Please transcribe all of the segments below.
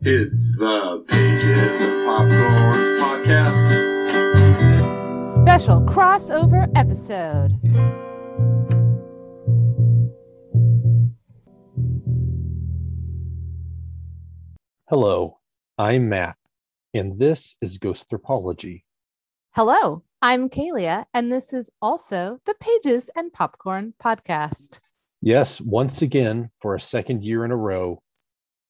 It's the Pages and Popcorn Podcast. Special crossover episode. Hello, I'm Matt, and this is Ghostthropology. Hello, I'm Kalia, and this is also the Pages and Popcorn podcast. Yes, once again, for a second year in a row,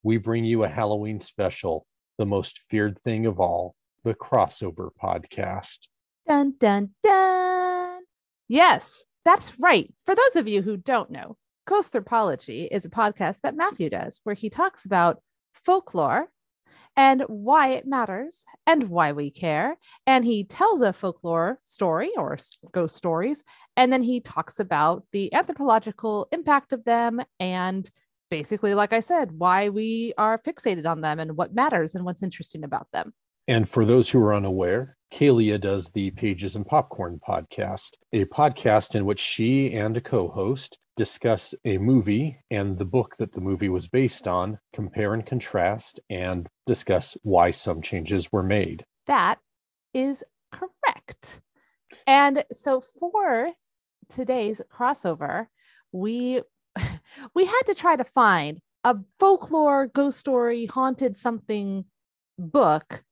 we bring you a Halloween special, the most feared thing of all, the crossover podcast. Dun, dun, dun. Yes, that's right. For those of you who don't know, Ghostthropology is a podcast that Matthew does where he talks about folklore and why it matters and why we care. And he tells a folklore story or ghost stories, and then he talks about the anthropological impact of them and basically, like I said, why we are fixated on them and what matters and what's interesting about them. And for those who are unaware, Kalia does the Pages and Popcorn podcast, a podcast in which she and a co host discuss a movie and the book that the movie was based on, compare and contrast, and discuss why some changes were made. That is correct. And so for today's crossover, we we had to try to find a folklore ghost story haunted something book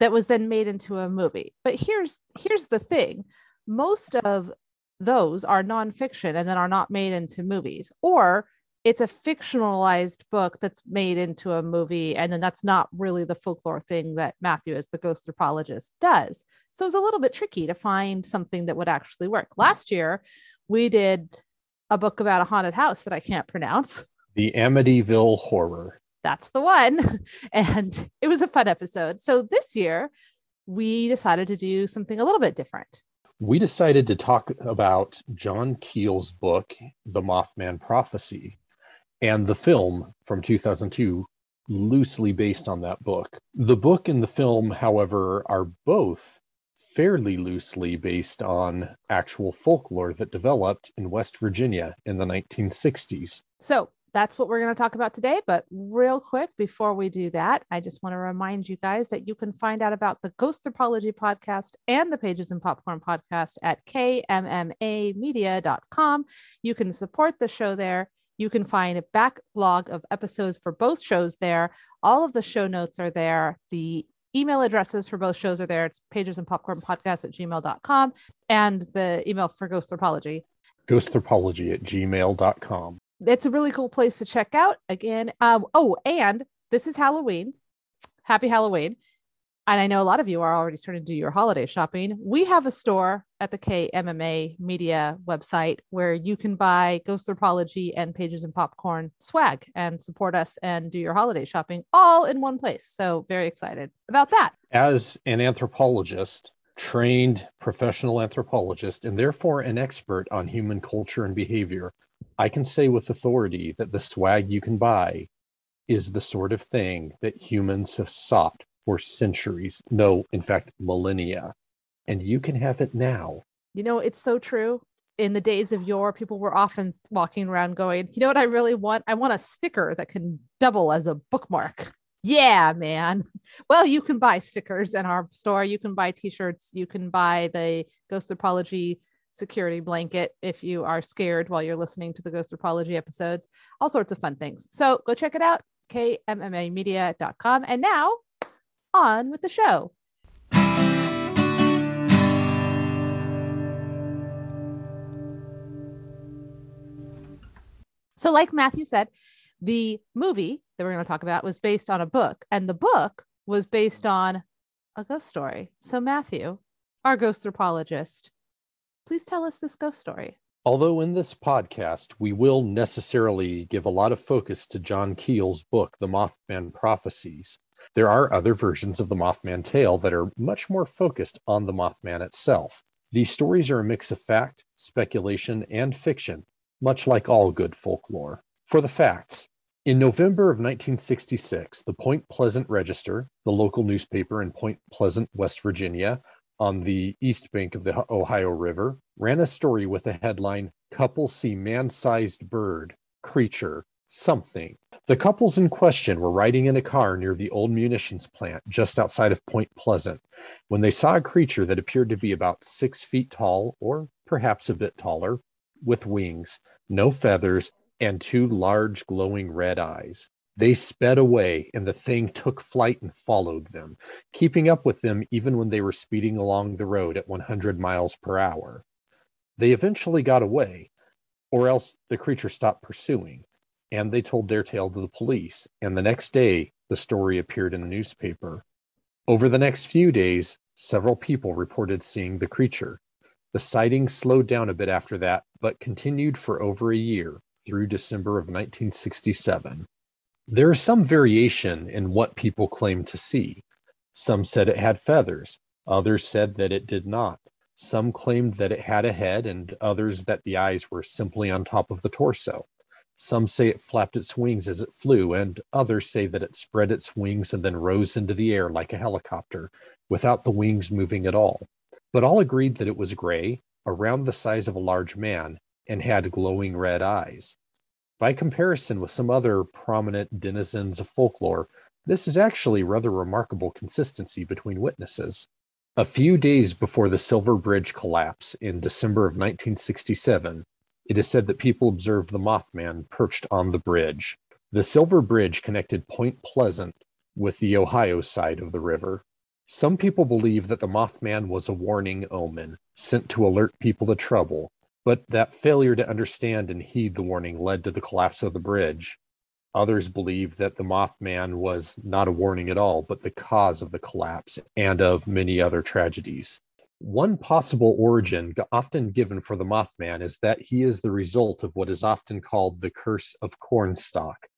that was then made into a movie. But here's here's the thing. Most of those are nonfiction and then are not made into movies, or it's a fictionalized book that's made into a movie, and then that's not really the folklore thing that Matthew, as the ghost anthropologist, does. So it's a little bit tricky to find something that would actually work. Last year, we did a book about a haunted house that I can't pronounce. The Amityville Horror. That's the one. And it was a fun episode. So this year, we decided to do something a little bit different. We decided to talk about John Keel's book, The Mothman Prophecy, and the film from 2002, loosely based on that book. The book and the film, however, are both fairly loosely based on actual folklore that developed in West Virginia in the 1960s. So that's what we're going to talk about today. But real quick, before we do that, I just want to remind you guys that you can find out about the Ghost Anthropology podcast and the Pages and Popcorn podcast at kmmamedia.com. You can support the show there. You can find a backlog of episodes for both shows there. All of the show notes are there. The email addresses for both shows are there. It's pages and popcorn podcast at gmail.com and the email for Ghost Anthropology Ghostthropology at gmail.com. it's a really cool place to check out again um, oh and this is halloween happy halloween and i know a lot of you are already starting to do your holiday shopping. We have a store at the kmma media website where you can buy ghost anthropology and pages and popcorn swag and support us and do your holiday shopping all in one place. So very excited about that. As an anthropologist, trained professional anthropologist, and therefore an expert on human culture and behavior, I can say with authority that the swag you can buy is the sort of thing that humans have sought for centuries. No, in fact, millennia. And you can have it now. You know, it's so true. In the days of yore, people were often walking around going, you know what I really want? I want a sticker that can double as a bookmark. Yeah, man. Well, you can buy stickers in our store. You can buy t shirts. You can buy the Ghostthropology security blanket if you are scared while you're listening to the Ghostthropology episodes. All sorts of fun things. So go check it out, kmmamedia.com. And now on with the show. So, like Matthew said, the movie that we're going to talk about was based on a book, and the book was based on a ghost story. So, Matthew, our ghost anthropologist, please tell us this ghost story. Although in this podcast, we will necessarily give a lot of focus to John Keel's book, The Mothman Prophecies, there are other versions of the Mothman tale that are much more focused on the Mothman itself. These stories are a mix of fact, speculation, and fiction, much like all good folklore. For the facts, in November of 1966, the Point Pleasant Register, the local newspaper in Point Pleasant, West Virginia, on the east bank of the Ohio River, ran a story with the headline Couple See Man Sized Bird, Creature, Something. The couples in question were riding in a car near the old munitions plant just outside of Point Pleasant when they saw a creature that appeared to be about six feet tall, or perhaps a bit taller, with wings, no feathers, and two large glowing red eyes. They sped away, and the thing took flight and followed them, keeping up with them even when they were speeding along the road at 100 miles per hour. They eventually got away, or else the creature stopped pursuing, and they told their tale to the police. And the next day, the story appeared in the newspaper. Over the next few days, several people reported seeing the creature. The sightings slowed down a bit after that, but continued for over a year through December of 1967. There is some variation in what people claim to see. Some said it had feathers, others said that it did not. Some claimed that it had a head, and others that the eyes were simply on top of the torso. Some say it flapped its wings as it flew, and others say that it spread its wings and then rose into the air like a helicopter, without the wings moving at all. But all agreed that it was gray, around the size of a large man, and had glowing red eyes. By comparison with some other prominent denizens of folklore, this is actually rather remarkable consistency between witnesses. A few days before the Silver Bridge collapse in December of 1967, it is said that people observed the Mothman perched on the bridge. The Silver Bridge connected Point Pleasant with the Ohio side of the river. Some people believe that the Mothman was a warning omen sent to alert people to trouble, but that failure to understand and heed the warning led to the collapse of the bridge. Others believe that the Mothman was not a warning at all, but the cause of the collapse and of many other tragedies. One possible origin often given for the Mothman is that he is the result of what is often called the curse of Cornstalk.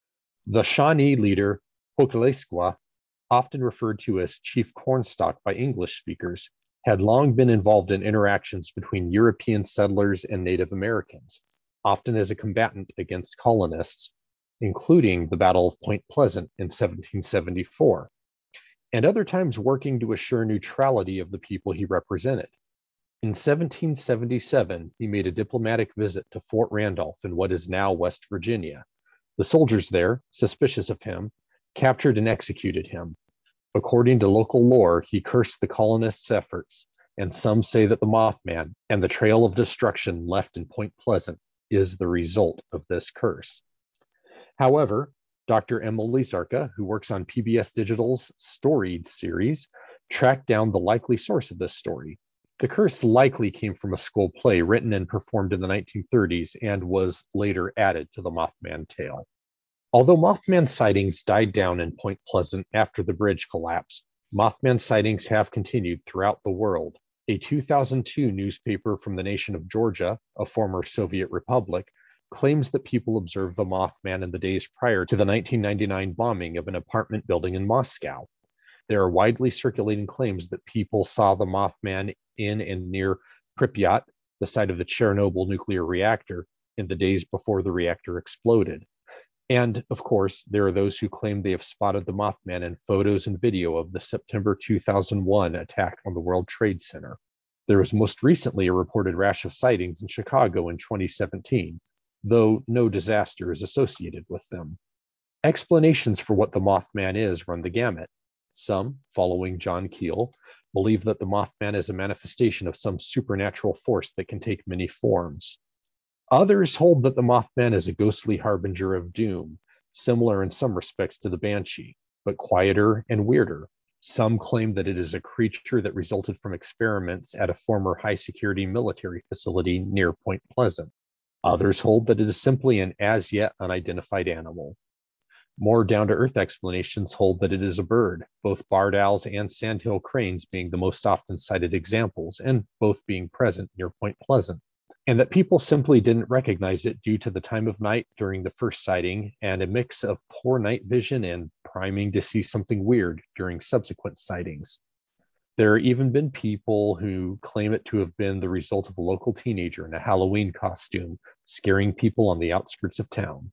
The Shawnee leader, Hokaleskwa, often referred to as Chief Cornstalk by English speakers, had long been involved in interactions between European settlers and Native Americans, often as a combatant against colonists, including the Battle of Point Pleasant in 1774, and other times working to assure neutrality of the people he represented. In 1777, he made a diplomatic visit to Fort Randolph in what is now West Virginia. The soldiers there, suspicious of him, captured and executed him, According to local lore, he cursed the colonists' efforts, and some say that the Mothman and the trail of destruction left in Point Pleasant is the result of this curse. However, Dr. Emily Zarka, who works on PBS Digital's Storied series, tracked down the likely source of this story. The curse likely came from a school play written and performed in the 1930s and was later added to the Mothman tale. Although Mothman sightings died down in Point Pleasant after the bridge collapsed, Mothman sightings have continued throughout the world. A 2002 newspaper from the nation of Georgia, a former Soviet republic, claims that people observed the Mothman in the days prior to the 1999 bombing of an apartment building in Moscow. There are widely circulating claims that people saw the Mothman in and near Pripyat, the site of the Chernobyl nuclear reactor, in the days before the reactor exploded. And of course, there are those who claim they have spotted the Mothman in photos and video of the September 2001 attack on the World Trade Center. There was most recently a reported rash of sightings in Chicago in 2017, though no disaster is associated with them. Explanations for what the Mothman is run the gamut. Some, following John Keel, believe that the Mothman is a manifestation of some supernatural force that can take many forms. Others hold that the Mothman is a ghostly harbinger of doom, similar in some respects to the Banshee, but quieter and weirder. Some claim that it is a creature that resulted from experiments at a former high security military facility near Point Pleasant. Others hold that it is simply an as yet unidentified animal. More down to earth explanations hold that it is a bird, both barred owls and sandhill cranes being the most often cited examples, and both being present near Point Pleasant and that people simply didn't recognize it due to the time of night during the first sighting and a mix of poor night vision and priming to see something weird during subsequent sightings. There have even been people who claim it to have been the result of a local teenager in a Halloween costume scaring people on the outskirts of town.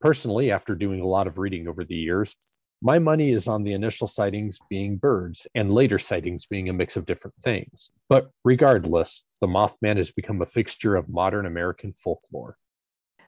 Personally, after doing a lot of reading over the years, my money is on the initial sightings being birds and later sightings being a mix of different things. But regardless, the Mothman has become a fixture of modern American folklore.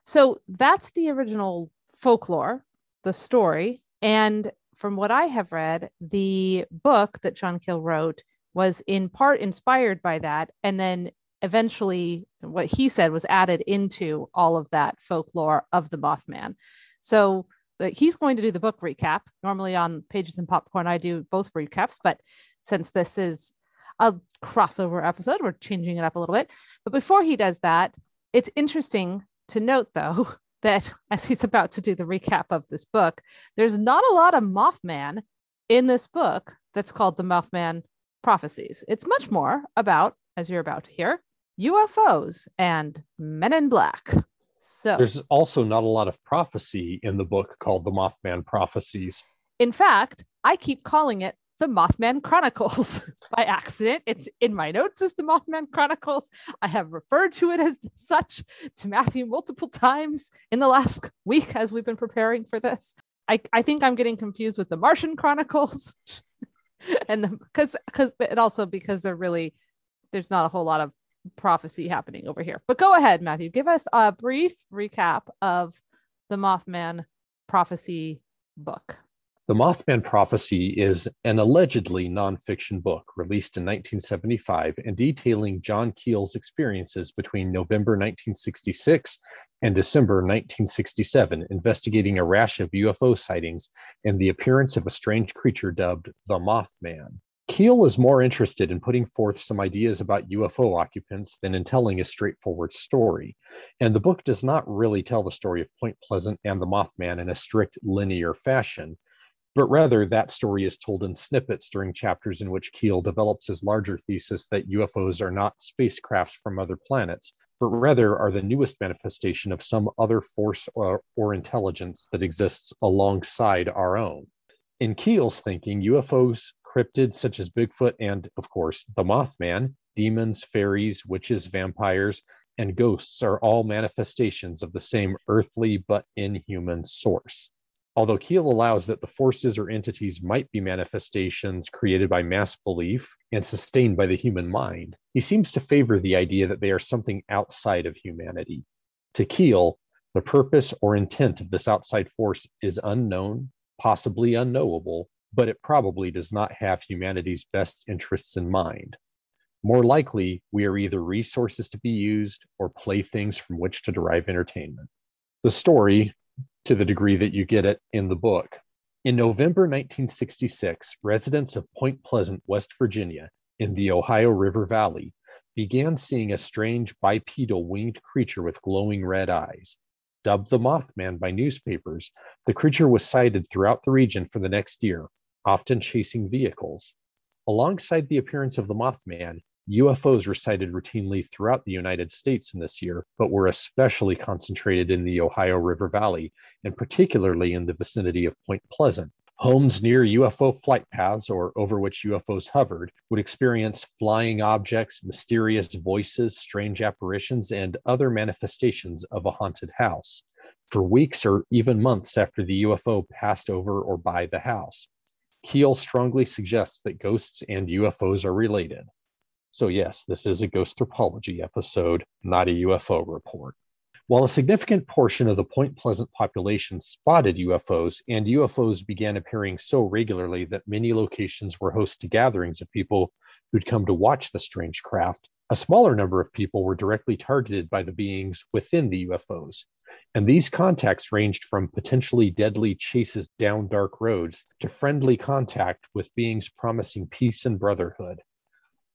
So that's the original folklore the story. And from what I have read, the book that John Keel wrote was in part inspired by that. And then eventually, what he said was added into all of that folklore of the Mothman. So uh, he's going to do the book recap. Normally on Pages and Popcorn, I do both recaps, but since this is a crossover episode, we're changing it up a little bit. But before he does that, it's interesting to note, though, that as he's about to do the recap of this book, there's not a lot of Mothman in this book that's called the Mothman Prophecies. It's much more about, as you're about to hear, UFOs and Men in Black. So there's also not a lot of prophecy in the book called the Mothman Prophecies. In fact, I keep calling it the Mothman Chronicles by accident. It's in my notes as the Mothman Chronicles. I have referred to it as such to Matthew multiple times in the last week as we've been preparing for this. I, I think I'm getting confused with the Martian Chronicles. and because because and also because they're really there's not a whole lot of prophecy happening over here. But go ahead, Matthew. Give us a brief recap of the Mothman prophecy book. The Mothman Prophecy is an allegedly nonfiction book released in 1975 and detailing John Keel's experiences between November 1966 and December 1967, investigating a rash of UFO sightings and the appearance of a strange creature dubbed the Mothman. Keel is more interested in putting forth some ideas about UFO occupants than in telling a straightforward story. And the book does not really tell the story of Point Pleasant and the Mothman in a strict linear fashion, but rather that story is told in snippets during chapters in which Keel develops his larger thesis that UFOs are not spacecrafts from other planets, but rather are the newest manifestation of some other force or, or intelligence that exists alongside our own. In Keel's thinking, UFOs cryptids such as Bigfoot and, of course, the Mothman, demons, fairies, witches, vampires, and ghosts are all manifestations of the same earthly but inhuman source. Although Keel allows that the forces or entities might be manifestations created by mass belief and sustained by the human mind, he seems to favor the idea that they are something outside of humanity. To Keel, the purpose or intent of this outside force is unknown, possibly unknowable, but it probably does not have humanity's best interests in mind. More likely, we are either resources to be used or playthings from which to derive entertainment. The story, to the degree that you get it in the book, in November 1966, residents of Point Pleasant, West Virginia, in the Ohio River Valley, began seeing a strange bipedal winged creature with glowing red eyes. Dubbed the Mothman by newspapers, the creature was sighted throughout the region for the next year, often chasing vehicles. Alongside the appearance of the Mothman, UFOs were sighted routinely throughout the United States in this year, but were especially concentrated in the Ohio River Valley, and particularly in the vicinity of Point Pleasant. Homes near UFO flight paths or over which UFOs hovered would experience flying objects, mysterious voices, strange apparitions, and other manifestations of a haunted house for weeks or even months after the UFO passed over or by the house. Keel strongly suggests that ghosts and UFOs are related. So, yes, this is a ghost episode, not a UFO report. While a significant portion of the Point Pleasant population spotted UFOs, and UFOs began appearing so regularly that many locations were host to gatherings of people who'd come to watch the strange craft, a smaller number of people were directly targeted by the beings within the UFOs, and these contacts ranged from potentially deadly chases down dark roads to friendly contact with beings promising peace and brotherhood.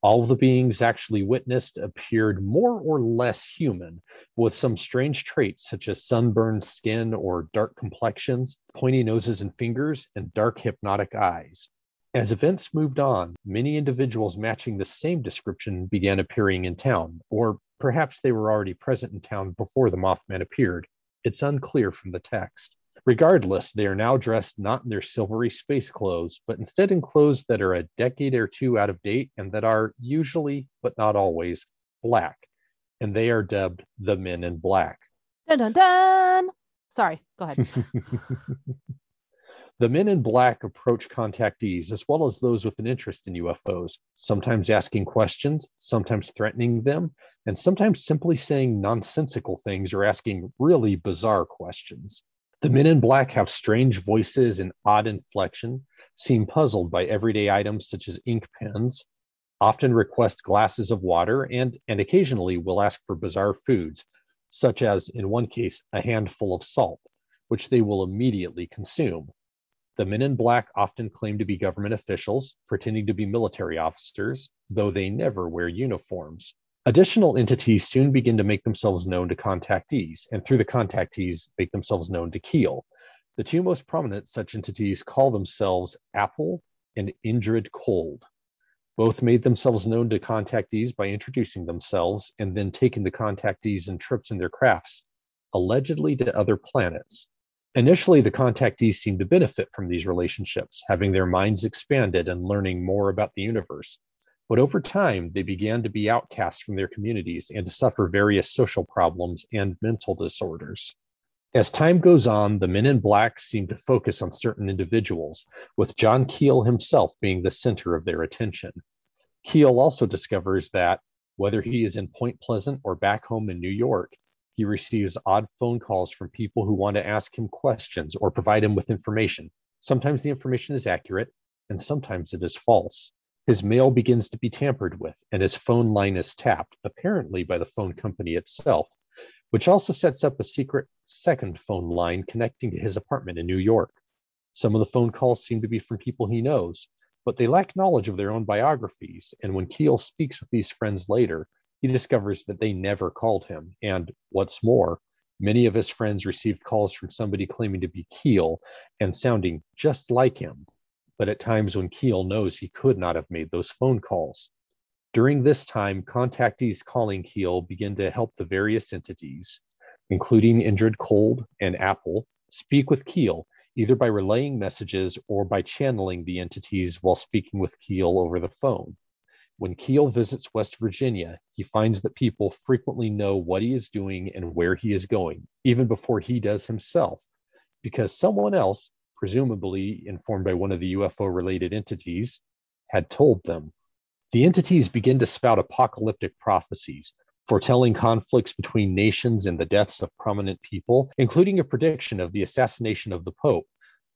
All the beings actually witnessed appeared more or less human, with some strange traits such as sunburned skin or dark complexions, pointy noses and fingers, and dark hypnotic eyes. As events moved on, many individuals matching the same description began appearing in town, or perhaps they were already present in town before the Mothman appeared. It's unclear from the text. Regardless, they are now dressed not in their silvery space clothes, but instead in clothes that are a decade or two out of date and that are usually, but not always, black. And they are dubbed the Men in Black. Dun dun dun. Sorry, go ahead. The men in black approach contactees as well as those with an interest in UFOs, sometimes asking questions, sometimes threatening them, and sometimes simply saying nonsensical things or asking really bizarre questions. The men in black have strange voices and odd inflection, seem puzzled by everyday items such as ink pens, often request glasses of water, and, and occasionally will ask for bizarre foods, such as, in one case, a handful of salt, which they will immediately consume. The men in black often claim to be government officials, pretending to be military officers, though they never wear uniforms. Additional entities soon begin to make themselves known to contactees, and through the contactees, make themselves known to Keel. The two most prominent such entities call themselves Apple and Indrid Cold. Both made themselves known to contactees by introducing themselves and then taking the contactees in trips in their crafts, allegedly to other planets. Initially, the contactees seemed to benefit from these relationships, having their minds expanded and learning more about the universe. But over time, they began to be outcast from their communities and to suffer various social problems and mental disorders. As time goes on, the men in black seem to focus on certain individuals, with John Keel himself being the center of their attention. Keel also discovers that, whether he is in Point Pleasant or back home in New York, he receives odd phone calls from people who want to ask him questions or provide him with information. Sometimes the information is accurate, and sometimes it is false. His mail begins to be tampered with, and his phone line is tapped, apparently by the phone company itself, which also sets up a secret second phone line connecting to his apartment in New York. Some of the phone calls seem to be from people he knows, but they lack knowledge of their own biographies. And when Keel speaks with these friends later, he discovers that they never called him. And what's more, many of his friends received calls from somebody claiming to be Keel and sounding just like him, but at times when Keel knows he could not have made those phone calls. During this time, contactees calling Keel begin to help the various entities, including Indrid Cold and Apple, speak with Keel either by relaying messages or by channeling the entities while speaking with Keel over the phone. When Keel visits West Virginia, he finds that people frequently know what he is doing and where he is going, even before he does himself, because someone else, presumably informed by one of the UFO related entities, had told them. The entities begin to spout apocalyptic prophecies, foretelling conflicts between nations and the deaths of prominent people, including a prediction of the assassination of the Pope,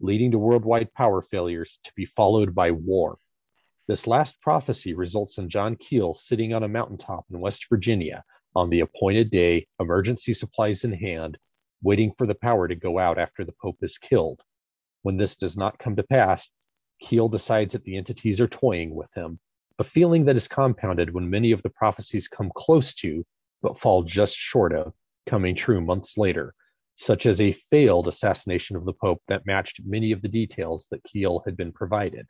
leading to worldwide power failures to be followed by war. This last prophecy results in John Keel sitting on a mountaintop in West Virginia on the appointed day, emergency supplies in hand, waiting for the power to go out after the Pope is killed. When this does not come to pass, Keel decides that the entities are toying with him, a feeling that is compounded when many of the prophecies come close to, but fall just short of, coming true months later, such as a failed assassination of the Pope that matched many of the details that Keel had been provided.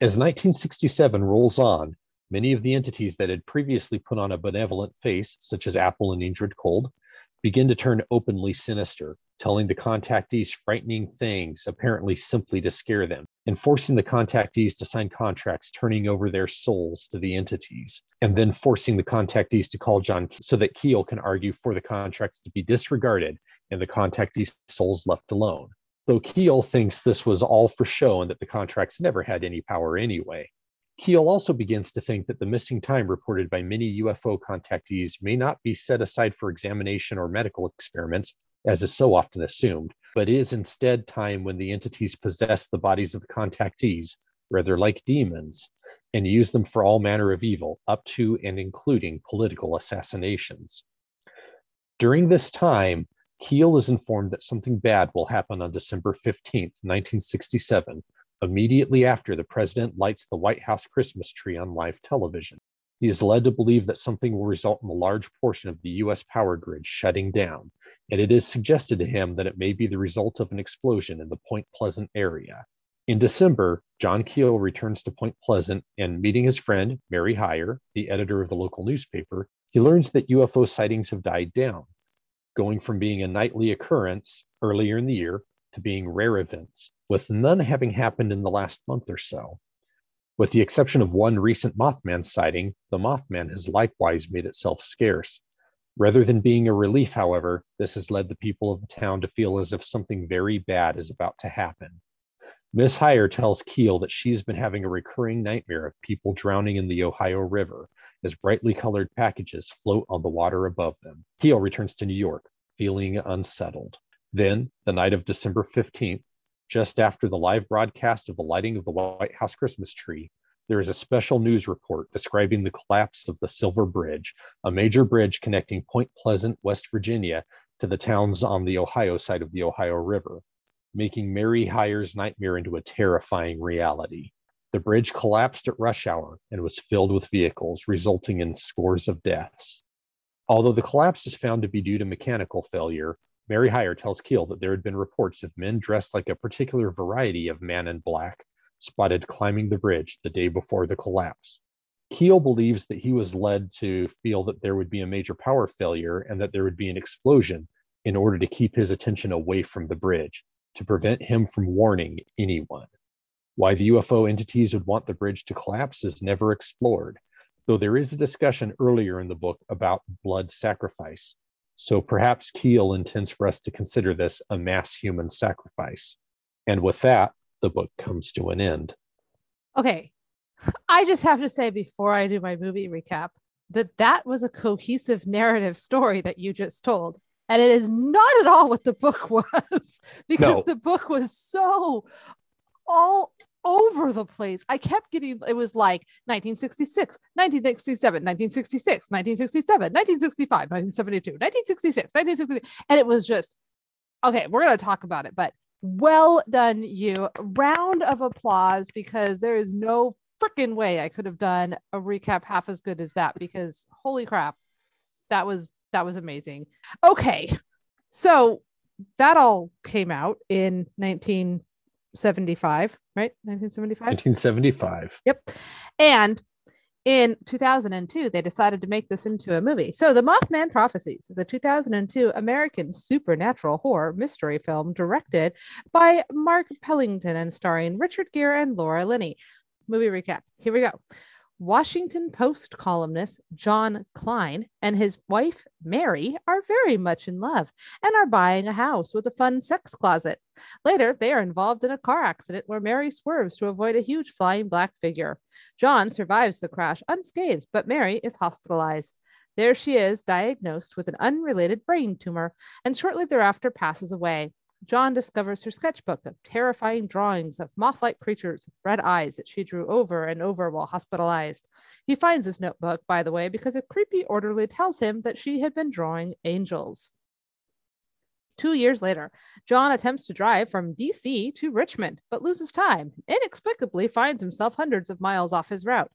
As 1967 rolls on, many of the entities that had previously put on a benevolent face, such as Apple and Indrid Cold, begin to turn openly sinister, telling the contactees frightening things, apparently simply to scare them, and forcing the contactees to sign contracts turning over their souls to the entities, and then forcing the contactees to call John so that Keel can argue for the contracts to be disregarded and the contactees' souls left alone though Keel thinks this was all for show and that the contracts never had any power anyway. Keel also begins to think that the missing time reported by many UFO contactees may not be set aside for examination or medical experiments, as is so often assumed, but is instead time when the entities possess the bodies of the contactees, rather like demons, and use them for all manner of evil, up to and including political assassinations. During this time, Keel is informed that something bad will happen on December 15, 1967, immediately after the president lights the White House Christmas tree on live television. He is led to believe that something will result in a large portion of the U.S. power grid shutting down, and it is suggested to him that it may be the result of an explosion in the Point Pleasant area. In December, John Keel returns to Point Pleasant and, meeting his friend, Mary Hyre, the editor of the local newspaper, he learns that UFO sightings have died down going from being a nightly occurrence earlier in the year to being rare events, with none having happened in the last month or so. With the exception of one recent Mothman sighting, the Mothman has likewise made itself scarce. Rather than being a relief, however, this has led the people of the town to feel as if something very bad is about to happen. Miss Hyre tells Keel that she's been having a recurring nightmare of people drowning in the Ohio River as brightly colored packages float on the water above them. Keel returns to New York, feeling unsettled. Then, the night of December 15th, just after the live broadcast of the lighting of the White House Christmas tree, there is a special news report describing the collapse of the Silver Bridge, a major bridge connecting Point Pleasant, West Virginia, to the towns on the Ohio side of the Ohio River, making Mary Hyre's nightmare into a terrifying reality. The bridge collapsed at rush hour and was filled with vehicles, resulting in scores of deaths. Although the collapse is found to be due to mechanical failure, Mary Hyre tells Keel that there had been reports of men dressed like a particular variety of man in black spotted climbing the bridge the day before the collapse. Keel believes that he was led to feel that there would be a major power failure and that there would be an explosion in order to keep his attention away from the bridge, to prevent him from warning anyone. Why the UFO entities would want the bridge to collapse is never explored, though there is a discussion earlier in the book about blood sacrifice. So perhaps Keel intends for us to consider this a mass human sacrifice. And with that, the book comes to an end. Okay. I just have to say before I do my movie recap that that was a cohesive narrative story that you just told. And it is not at all what the book was because No. the book was so all over the place. I kept getting it was like 1966, 1967, 1966, 1967, 1965, 1972, 1966, 1960 and it was just okay, we're going to talk about it, but well done you. Round of applause because there is no freaking way I could have done a recap half as good as that because holy crap. That was that was amazing. Okay. So that all came out in 1975, right? 1975. 1975. Yep. And in 2002, they decided to make this into a movie. So, The Mothman Prophecies is a 2002 American supernatural horror mystery film directed by Mark Pellington and starring Richard Gere and Laura Linney. Movie recap. Here we go. Washington Post columnist John Klein and his wife Mary are very much in love and are buying a house with a fun sex closet. Later, they are involved in a car accident where Mary swerves to avoid a huge flying black figure. John survives the crash unscathed, but Mary is hospitalized. There she is, diagnosed with an unrelated brain tumor, and shortly thereafter passes away. John discovers her sketchbook of terrifying drawings of moth like creatures with red eyes that she drew over and over while hospitalized. He finds this notebook, by the way, because a creepy orderly tells him that she had been drawing angels. Two years later, John attempts to drive from DC to Richmond, but loses time, inexplicably finds himself hundreds of miles off his route.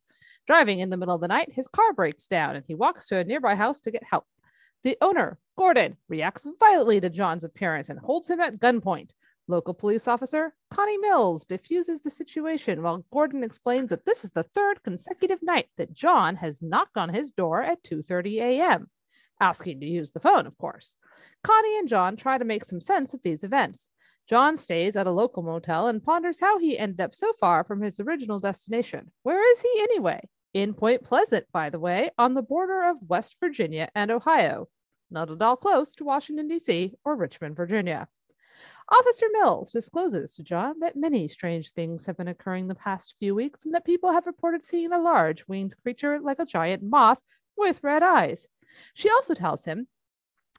Driving in the middle of the night, his car breaks down and he walks to a nearby house to get help. The owner, Gordon, reacts violently to John's appearance and holds him at gunpoint. Local police officer Connie Mills diffuses the situation while Gordon explains that this is the third consecutive night that John has knocked on his door at 2:30 a.m., asking to use the phone, of course. Connie and John try to make some sense of these events. John stays at a local motel and ponders how he ended up so far from his original destination. Where is he anyway? In Point Pleasant, by the way, on the border of West Virginia and Ohio, not at all close to Washington, D.C. or Richmond, Virginia. Officer Mills discloses to John that many strange things have been occurring the past few weeks and that people have reported seeing a large winged creature like a giant moth with red eyes. She also tells him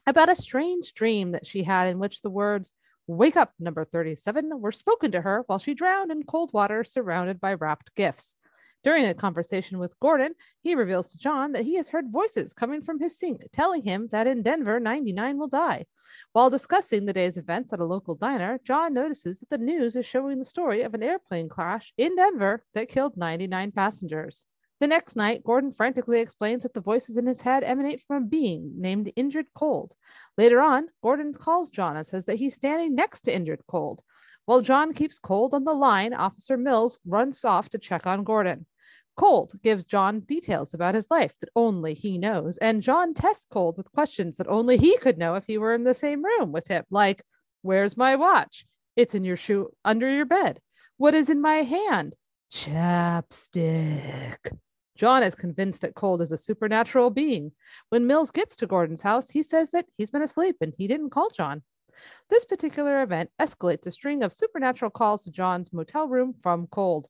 about a strange dream that she had in which the words Wake up, number 37, were spoken to her while she drowned in cold water surrounded by wrapped gifts. During a conversation with Gordon, he reveals to John that he has heard voices coming from his sink telling him that in Denver, 99 will die. While discussing the day's events at a local diner, John notices that the news is showing the story of an airplane crash in Denver that killed 99 passengers. The next night, Gordon frantically explains that the voices in his head emanate from a being named Indrid Cold. Later on, Gordon calls John and says that he's standing next to Indrid Cold. While John keeps Cold on the line, Officer Mills runs off to check on Gordon. Cold gives John details about his life that only he knows, and John tests Cold with questions that only he could know if he were in the same room with him, like, Where's my watch? It's in your shoe under your bed. What is in my hand? Chapstick. John is convinced that Cold is a supernatural being. When Mills gets to Gordon's house, he says that he's been asleep and he didn't call John. This particular event escalates a string of supernatural calls to John's motel room from Cold.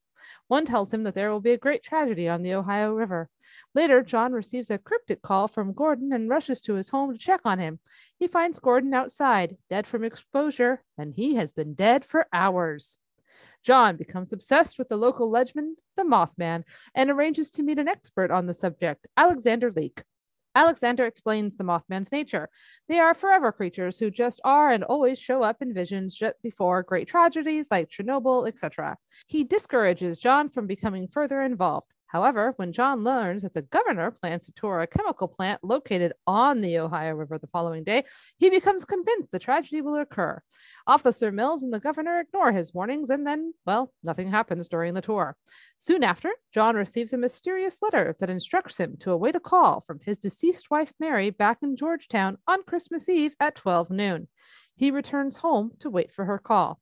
One tells him that there will be a great tragedy on the Ohio River. Later, John receives a cryptic call from Gordon and rushes to his home to check on him. He finds Gordon outside, dead from exposure, and he has been dead for hours. John becomes obsessed with the local legend, the Mothman, and arranges to meet an expert on the subject, Alexander Leek. Alexander explains the Mothman's nature. They are forever creatures who just are and always show up in visions just before great tragedies like Chernobyl, etc. He discourages John from becoming further involved. However, when John learns that the governor plans to tour a chemical plant located on the Ohio River the following day, he becomes convinced the tragedy will occur. Officer Mills and the governor ignore his warnings, and then, well, nothing happens during the tour. Soon after, John receives a mysterious letter that instructs him to await a call from his deceased wife Mary back in Georgetown on Christmas Eve at 12 noon. He returns home to wait for her call.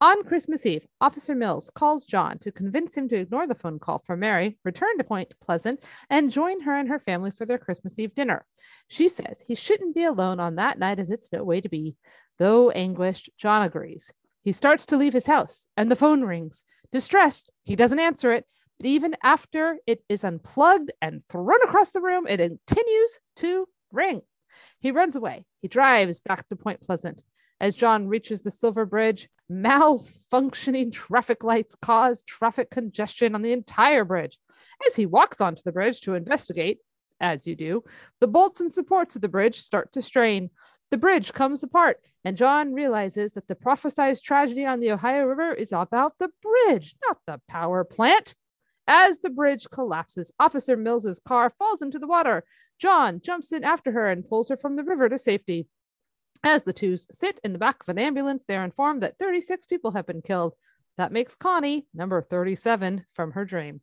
On Christmas Eve, Officer Mills calls John to convince him to ignore the phone call from Mary, return to Point Pleasant, and join her and her family for their Christmas Eve dinner. She says he shouldn't be alone on that night as it's no way to be. Though anguished, John agrees. He starts to leave his house, and the phone rings. Distressed, he doesn't answer it, but even after it is unplugged and thrown across the room, it continues to ring. He runs away. He drives back to Point Pleasant. As John reaches the Silver Bridge, malfunctioning traffic lights cause traffic congestion on the entire bridge. As he walks onto the bridge to investigate, as you do, the bolts and supports of the bridge start to strain. The bridge comes apart, and John realizes that the prophesized tragedy on the Ohio River is about the bridge, not the power plant. As the bridge collapses, Officer Mills's car falls into the water. John jumps in after her and pulls her from the river to safety. As the two sit in the back of an ambulance, they're informed that 36 people have been killed. That makes Connie number 37 from her dream.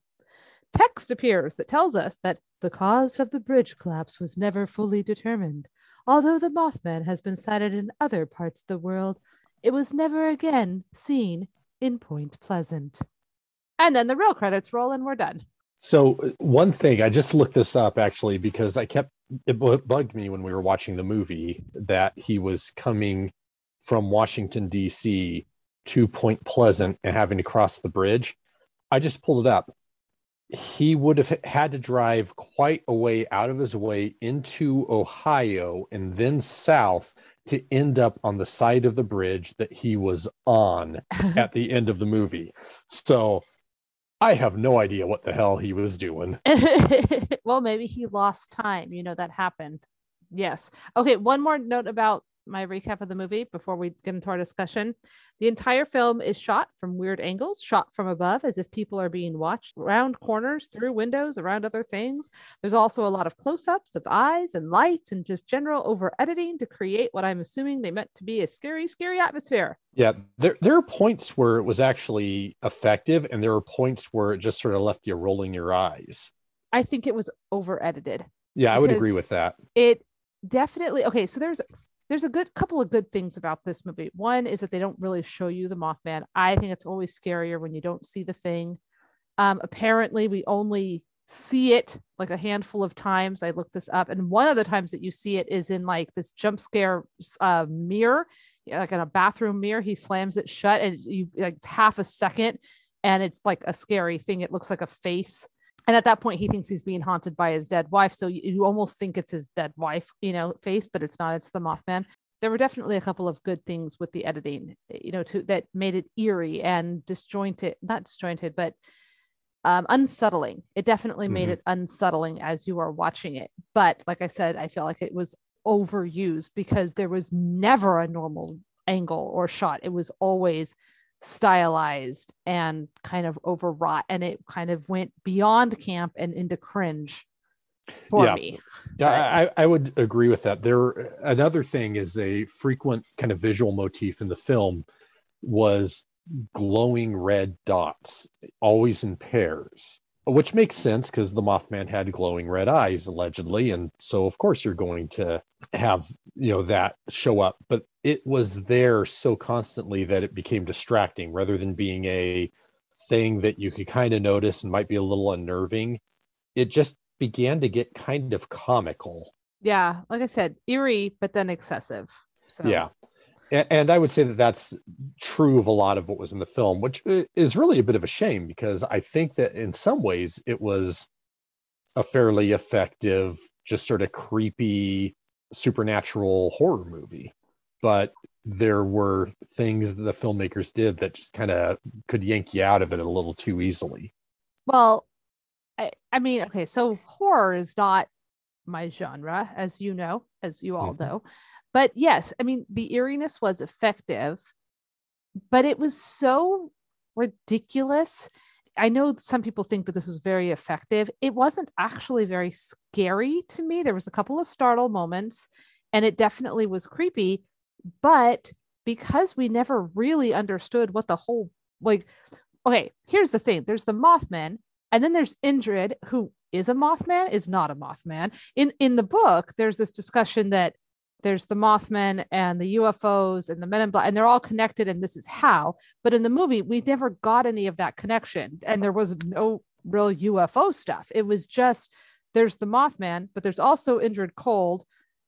Text appears that tells us that the cause of the bridge collapse was never fully determined. Although the Mothman has been sighted in other parts of the world, it was never again seen in Point Pleasant. And then the real credits roll and we're done. So uh, one thing I just looked this up actually because I kept it bugged me when we were watching the movie that he was coming from Washington D.C. to Point Pleasant and having to cross the bridge. I just pulled it up. He would have had to drive quite a way out of his way into Ohio and then south to end up on the side of the bridge that he was on at the end of the movie. So I have no idea what the hell he was doing. well, maybe he lost time. You know, that happened. Yes. Okay. One more note about my recap of the movie before we get into our discussion. The entire film is shot from weird angles, shot from above as if people are being watched around corners, through windows, around other things. There's also a lot of close ups of eyes and lights and just general over editing to create what I'm assuming they meant to be a scary, scary atmosphere. Yeah, there there are points where it was actually effective, and there are points where it just sort of left you rolling your eyes. I think it was over edited. Yeah, I would agree with that. It definitely okay. So there's there's a good couple of good things about this movie. One is that they don't really show you the Mothman. I think it's always scarier when you don't see the thing. Um, apparently, we only see it like a handful of times. I looked this up, and one of the times that you see it is in like this jump scare uh, mirror, like in a bathroom mirror. He slams it shut, and you like it's half a second, and it's like a scary thing. It looks like a face. And at that point, he thinks he's being haunted by his dead wife. So you, you almost think it's his dead wife, you know, face, but it's not. It's the Mothman. There were definitely a couple of good things with the editing, you know, to that made it eerie and disjointed, not disjointed, but um, unsettling. It definitely made Mhm. it unsettling as you are watching it. But like I said, I feel like it was overused because there was never a normal angle or shot. It was always stylized and kind of overwrought and it kind of went beyond camp and into cringe for Yeah. me Yeah, I, I would agree with that. There, another thing is a frequent kind of visual motif in the film was glowing red dots, always in pairs, which makes sense because the Mothman had glowing red eyes allegedly, and so of course you're going to have you know that show up. But it was there so constantly that it became distracting rather than being a thing that you could kind of notice and might be a little unnerving. It just began to get kind of comical. yeah like i said eerie but then excessive so Yeah. And I would say that that's true of a lot of what was in the film, which is really a bit of a shame because I think that in some ways it was a fairly effective, just sort of creepy supernatural horror movie. But there were things that the filmmakers did that just kind of could yank you out of it a little too easily. Well, I, I mean, okay, so horror is not my genre, as you know, as you all Mhm. know. But yes, I mean, the eeriness was effective, but it was so ridiculous. I know some people think that this was very effective. It wasn't actually very scary to me. There was a couple of startle moments, and it definitely was creepy. But because we never really understood what the whole like, okay, here's the thing: there's the Mothman, and then there's Indrid, who is a Mothman, is not a Mothman. In in the book, there's this discussion that there's the Mothman and the UFOs and the Men in Black, and they're all connected, and this is how. But in the movie, we never got any of that connection, and there was no real UFO stuff. It was just there's the Mothman, but there's also Indrid Cold,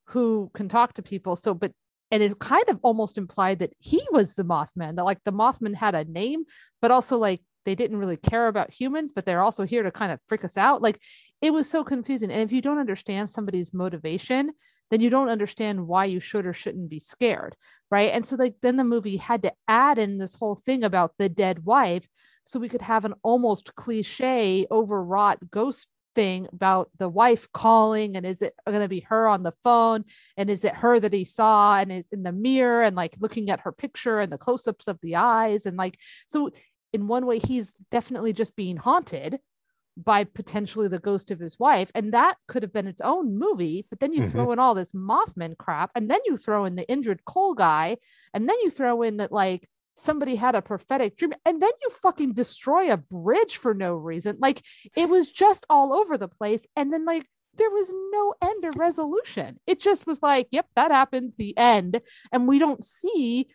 who can talk to people. So, but and it kind of almost implied that he was the Mothman, that like the Mothman had a name, but also like they didn't really care about humans, but they're also here to kind of freak us out. Like it was so confusing. And if you don't understand somebody's motivation, then you don't understand why you should or shouldn't be scared. Right. And so like then the movie had to add in this whole thing about the dead wife so we could have an almost cliche overwrought ghost thing about the wife calling and is it going to be her on the phone and is it her that he saw and is in the mirror and like looking at her picture and the close-ups of the eyes and like so in one way he's definitely just being haunted by potentially the ghost of his wife and that could have been its own movie but then you Mhm. throw in all this mothman crap and then you throw in the Indrid Cold guy and then you throw in that like somebody had a prophetic dream and then you fucking destroy a bridge for no reason like it was just all over the place and then like there was no end or resolution it just was like yep that happened the end and we don't see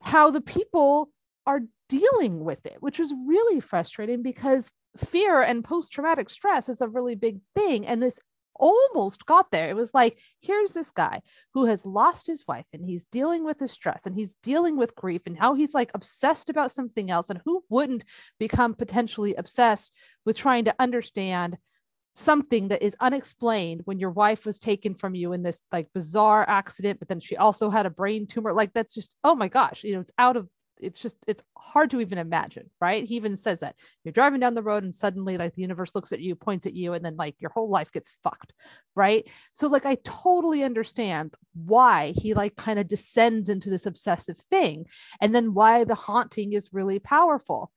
how the people are dealing with it which was really frustrating because fear and post-traumatic stress is a really big thing and this almost got there. It was like here's this guy who has lost his wife and he's dealing with the stress and he's dealing with grief and how he's like obsessed about something else and who wouldn't become potentially obsessed with trying to understand something that is unexplained when your wife was taken from you in this like bizarre accident but then she also had a brain tumor. Like that's just oh my gosh you know it's out of it's just it's hard to even imagine right? He even says that you're driving down the road and suddenly like the universe looks at you points at you and then like your whole life gets fucked right? So like i totally understand why he like kind of descends into this obsessive thing and then why the haunting is really powerful.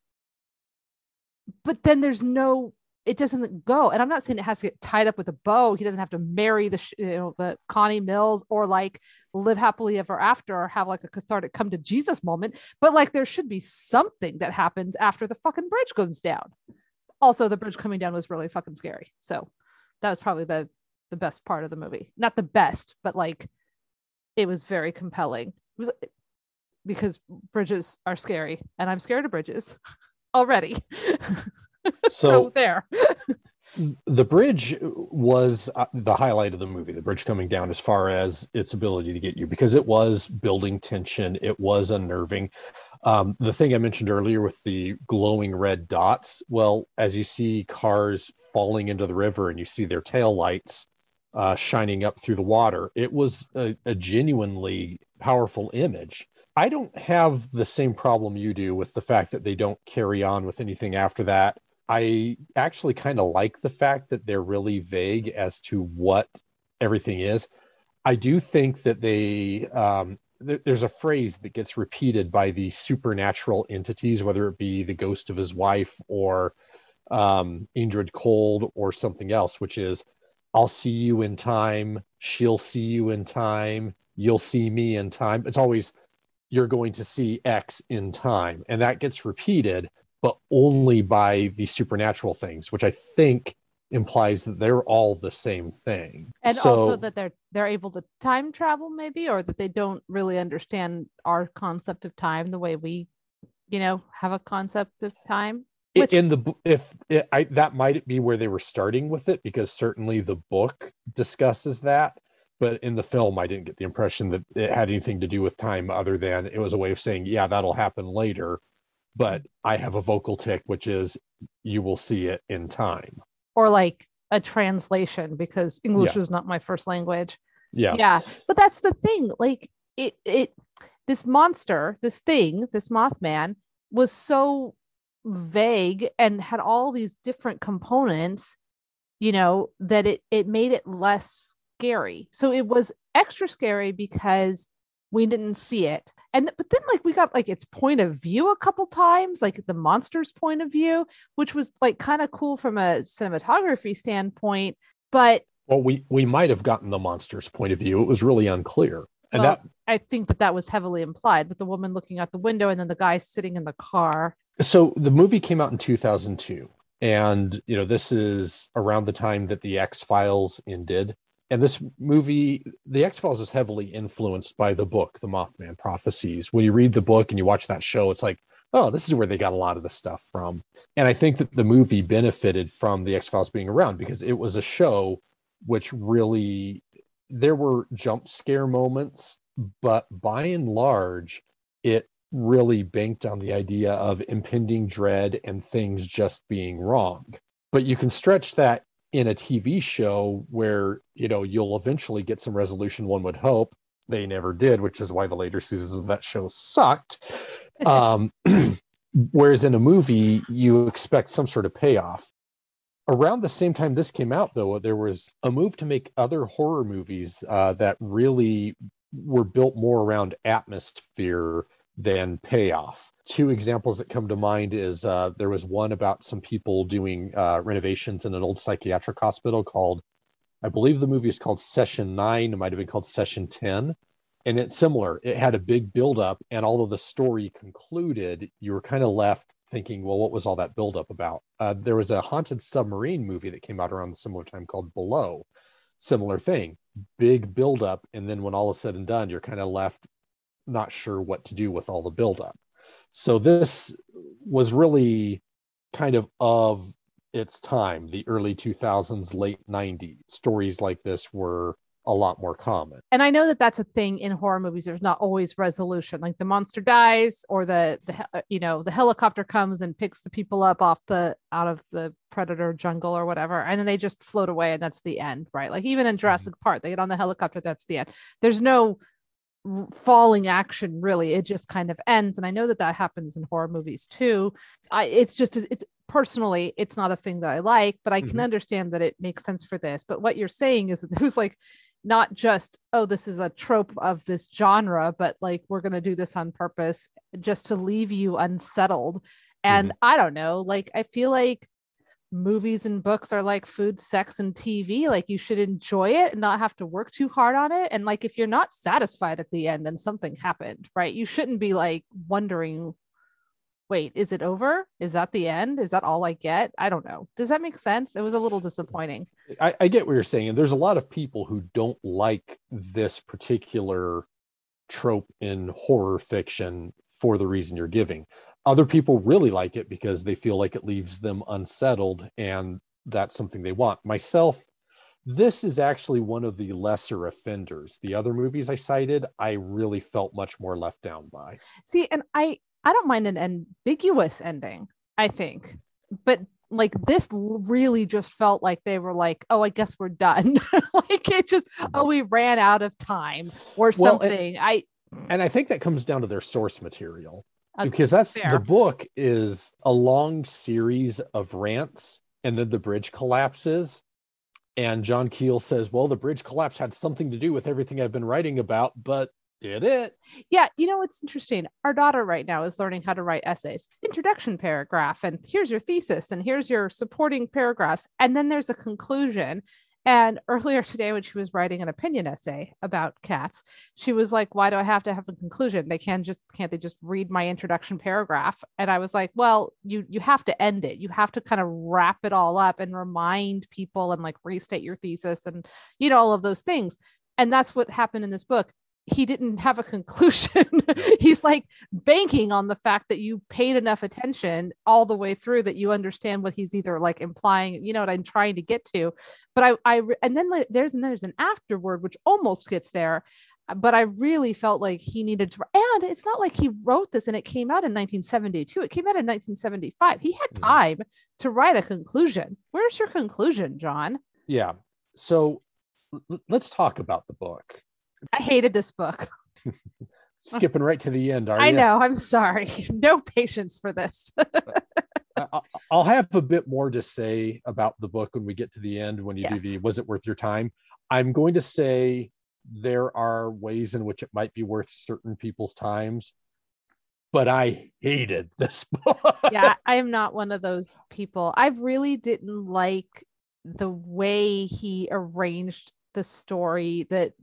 But then there's no it doesn't go. And i'm not saying it has to get tied up with a bow. He doesn't have to marry the you know the connie mills or like live happily ever after or have like a cathartic come to jesus moment. But like there should be something that happens after the fucking bridge goes down. Also the bridge coming down was really fucking scary. So that was probably the the best part of the movie. Not the best but like it was very compelling. It was because bridges are scary and i'm scared of bridges already so, So, there. the bridge was uh, the highlight of the movie the bridge coming down as far as its ability to get you because it was building tension it was unnerving. Um, the thing i mentioned earlier with the glowing red dots well as you see cars falling into the river and you see their tail lights uh, shining up through the water it was a, a genuinely powerful image. I don't have the same problem you do with the fact that they don't carry on with anything after that I actually kind of like the fact that they're really vague as to what everything is. I do think that they um, th- there's a phrase that gets repeated by the supernatural entities, whether it be the ghost of his wife or um, Indrid Cold or something else, which is, "I'll see you in time. She'll see you in time. You'll see me in time." It's always you're going to see X in time, and that gets repeated but only by the supernatural things, which I think implies that they're all the same thing. and So- also that they're they're able to time travel maybe or that they don't really understand our concept of time the way we you know have a concept of time which- in the if it, I that might be where they were starting with it because certainly the book discusses that. but in the film i didn't get the impression that it had anything to do with time other than it was a way of saying yeah that'll happen later but i have a vocal tick which is you will see it in time or like a translation because English Yeah. is not my first language. yeah Yeah. But that's the thing. Like it it this monster, this thing, this Mothman was so vague and had all these different components, you know, that it it made it less scary. So it was extra scary because we didn't see it. And but then like we got like its point of view a couple times, like the monster's point of view, which was like kind of cool from a cinematography standpoint, but well we we might have gotten the monster's point of view it was really unclear and Well, that I think that that was heavily implied with the woman looking out the window and then the guy sitting in the car. so the movie came out in 2002 and you know this is around the time that the x-files ended and this movie the x-files is heavily influenced by the book the mothman prophecies when you read the book and you watch that show it's like oh this is where they got a lot of the stuff from and i think that the movie benefited from the x-files being around because it was a show which really there were jump scare moments but by and large it really banked on the idea of impending dread and things just being wrong. But you can stretch that in a TV show where, you know, you'll eventually get some resolution, one would hope. They never did, which is why the later seasons of that show sucked. Um, whereas in a movie, you expect some sort of payoff. Around the same time this came out, though, there was a move to make other horror movies uh, that really were built more around atmosphere than payoff. Two examples that come to mind is uh, there was one about some people doing uh, renovations in an old psychiatric hospital called, I believe the movie is called Session Nine. It might have been called Session Ten, and it's similar. It had a big buildup, and although the story concluded, you were kind of left thinking, well, what was all that buildup about? Uh, there was a haunted submarine movie that came out around the similar time called Below. Similar thing, big buildup, and then when all is said and done, you're kind of left not sure what to do with all the buildup. So this was really kind of of its time, the early 2000s, late 90s. Stories like this were a lot more common. And I know that that's a thing in horror movies. There's not always resolution. Like the monster dies, or the the uh, you know the helicopter comes and picks the people up off the out of the predator jungle or whatever, and then they just float away, and that's the end, right? Like even in Jurassic Park, they get on the helicopter, that's the end. There's no falling action really. It just kind of ends, and I know that that happens in horror movies too. I it's just it's personally it's not a thing that I like, but I can Mhm. understand that it makes sense for this. But what you're saying is that it was like not just oh this is a trope of this genre but like we're going to do this on purpose just to leave you unsettled and i don't know like i feel like movies and books are like food sex and tv like you should enjoy it and not have to work too hard on it. And like if you're not satisfied at the end then something happened right? You shouldn't be like wondering wait is it over? Is that the end? Is that all i get? I don't know. Does that make sense? It was a little disappointing. I, I get what you're saying. And there's a lot of people who don't like this particular trope in horror fiction for the reason you're giving. Other people really like it because they feel like it leaves them unsettled and that's something they want. Myself, this is actually one of the lesser offenders. The other movies I cited, I really felt much more left down by. See, and I I don't mind an ambiguous ending, I think. But like this really just felt like they were like, "Oh, I guess we're done." like it just, "Oh, we ran out of time" or Well, and- something. I And I think that comes down to their source material. Okay, because that's fair. the book is a long series of rants and then the bridge collapses and john keel says well the bridge collapse had something to do with everything i've been writing about but did it yeah, you know what's interesting? Our daughter right now is learning how to write essays. Introduction paragraph, and here's your thesis, and here's your supporting paragraphs, and then there's a conclusion. And earlier today, when she was writing an opinion essay about cats, she was like, "Why do I have to have a conclusion? They can just can't they just read my introduction paragraph?" And I was like, "Well, you you have to end it. You have to kind of wrap it all up and remind people and like restate your thesis and you know all of those things." And that's what happened in this book he didn't have a conclusion. He's like banking on the fact that you paid enough attention all the way through that you understand what he's either like implying, you know what I'm trying to get to. But I, I, and then like, there's and there's an afterword which almost gets there, uh, but I really felt like he needed to. And it's not like he wrote this and it came out in 1972. It came out in 1975. He had time to write a conclusion. Where's your conclusion, John? Yeah. So let's talk about the book. I hated this book. Skipping right to the end, are I you? I know. I'm sorry. No patience for this. I'll have a bit more to say about the book when we get to the end. When you do the was it worth your time? I'm going to say there are ways in which it might be worth certain people's times, but I hated this book. yeah, I am not one of those people. I really didn't like the way he arranged the story that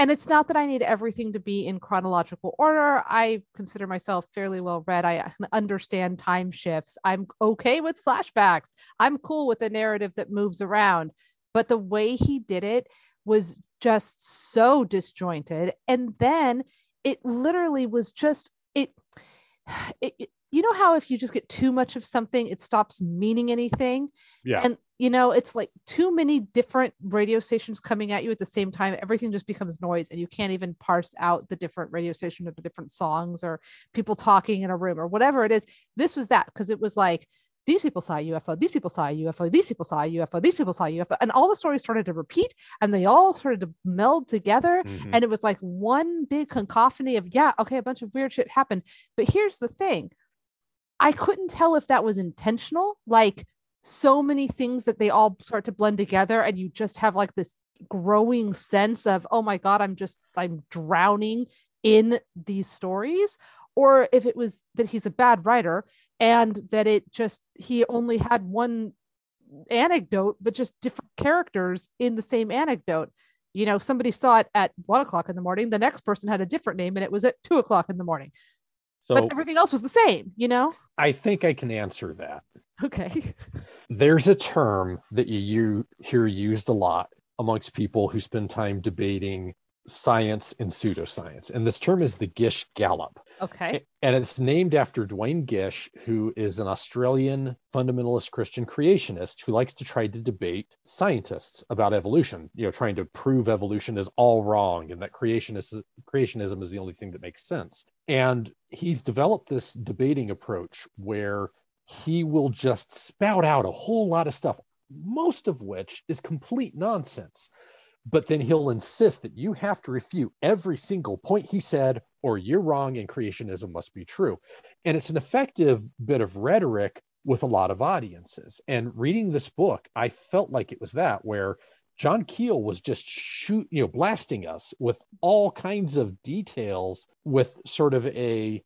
and it's not that I need everything to be in chronological order. I consider myself fairly well read. I understand time shifts. I'm okay with flashbacks. I'm cool with a narrative that moves around. But the way he did it was just so disjointed. And then it literally was just it it, you know how if you just get too much of something it stops meaning anything? Yeah. and you know it's like too many different radio stations coming at you at the same time. Everything just becomes noise and you can't even parse out the different radio station or the different songs or people talking in a room or whatever it is. This was that because it was like these people saw a UFO, these people saw a UFO, these people saw a UFO, these people saw a UFO, and all the stories started to repeat and they all started to meld together Mhm. and it was like one big cacophony of yeah okay a bunch of weird shit happened. But here's the thing i couldn't tell if that was intentional like so many things that they all start to blend together and you just have like this growing sense of oh my god i'm just i'm drowning in these stories. Or if it was that he's a bad writer and that it just he only had one anecdote but just different characters in the same anecdote. You know somebody saw it at one o'clock in the morning the next person had a different name and it was at two o'clock in the morning So but everything else was the same you know I think I can answer that. okay There's a term that you, you hear used a lot amongst people who spend time debating science and pseudoscience. And this term is the Gish Gallop. okay And it's named after Duane Gish, who is an Australian fundamentalist Christian creationist who likes to try to debate scientists about evolution, you know, trying to prove evolution is all wrong and that creationist, creationism is the only thing that makes sense. And he's developed this debating approach where he will just spout out a whole lot of stuff, most of which is complete nonsense. But then he'll insist that you have to refute every single point he said, or you're wrong and creationism must be true. And it's an effective bit of rhetoric with a lot of audiences. And reading this book, I felt like it was that where John Keel was just shoot, you know, blasting us with all kinds of details with sort of a,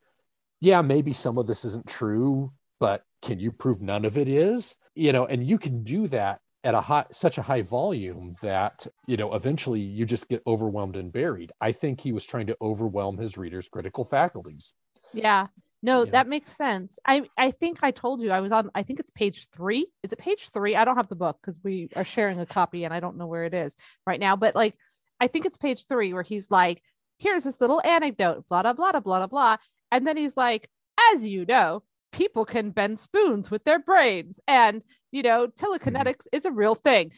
yeah, maybe some of this isn't true, but can you prove none of it is? You know, and you can do that at a high, such a high volume that you know eventually you just get overwhelmed and buried. I think he was trying to overwhelm his readers' critical faculties. yeah. No that makes sense. I i think i told you i was on i think it's page three. Is it page three? I don't have the book because we are sharing a copy and i don't know where it is right now but like i think it's page three where he's like here's this little anecdote blah blah blah blah blah blah and then he's like as you know people can bend spoons with their brains. And you know telekinetics is a real thing.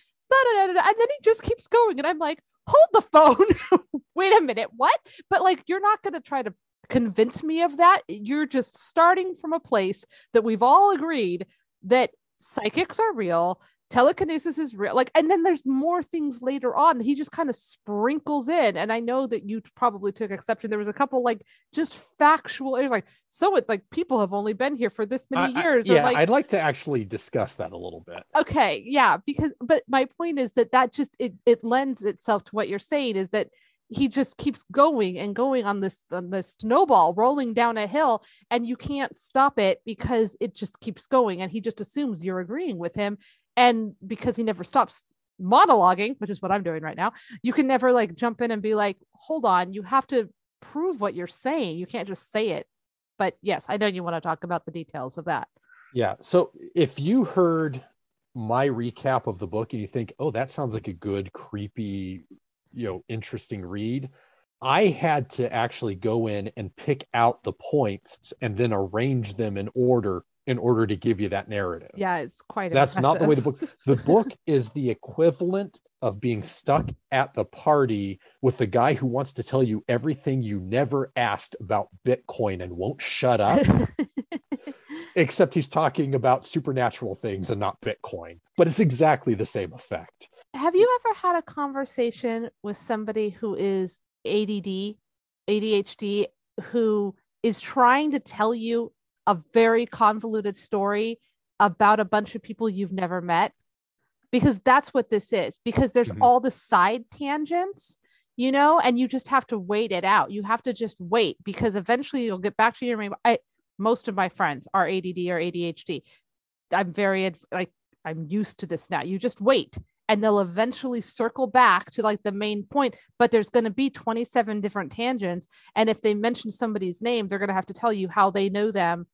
And then he just keeps going. And i'm like hold the phone. Wait a minute. What? But like you're not going to try to convince me of that. You're just starting from a place that we've all agreed that psychics are real telekinesis is real like and then there's more things later on that he just kind of sprinkles in and i know that you probably took exception there was a couple like just factual it was like so it like people have only been here for this many I- I- years or, yeah, like I'd like to actually discuss that a little bit. okay yeah because but my point is that that just it it lends itself to what you're saying is that he just keeps going and going on this on this snowball rolling down a hill and you can't stop it because it just keeps going and he just assumes you're agreeing with him and because he never stops monologuing which is what i'm doing right now you can never like jump in and be like hold on you have to prove what you're saying you can't just say it but yes i know you want to talk about the details of that Yeah. So if you heard my recap of the book and you think, oh, that sounds like a good, creepy, you know, interesting read, I had to actually go in and pick out the points and then arrange them in order in order to give you that narrative. Yeah, it's quite. That's not the way the book. The book is the equivalent of being stuck at the party with the guy who wants to tell you everything you never asked about Bitcoin and won't shut up, except he's talking about supernatural things and not Bitcoin. But it's exactly the same effect. Have you ever had a conversation with somebody who is ADD, ADHD, who is trying to tell you a very convoluted story about a bunch of people you've never met? Because that's what this is, because there's Mhm. all the side tangents, you know, and you just have to wait it out. You have to just wait because eventually you'll get back to your main. I, most of my friends are ADD or ADHD. I'm very like, I'm used to this now. You just wait and they'll eventually circle back to like the main point but there's going to be 27 different tangents and if they mention somebody's name they're going to have to tell you how they know them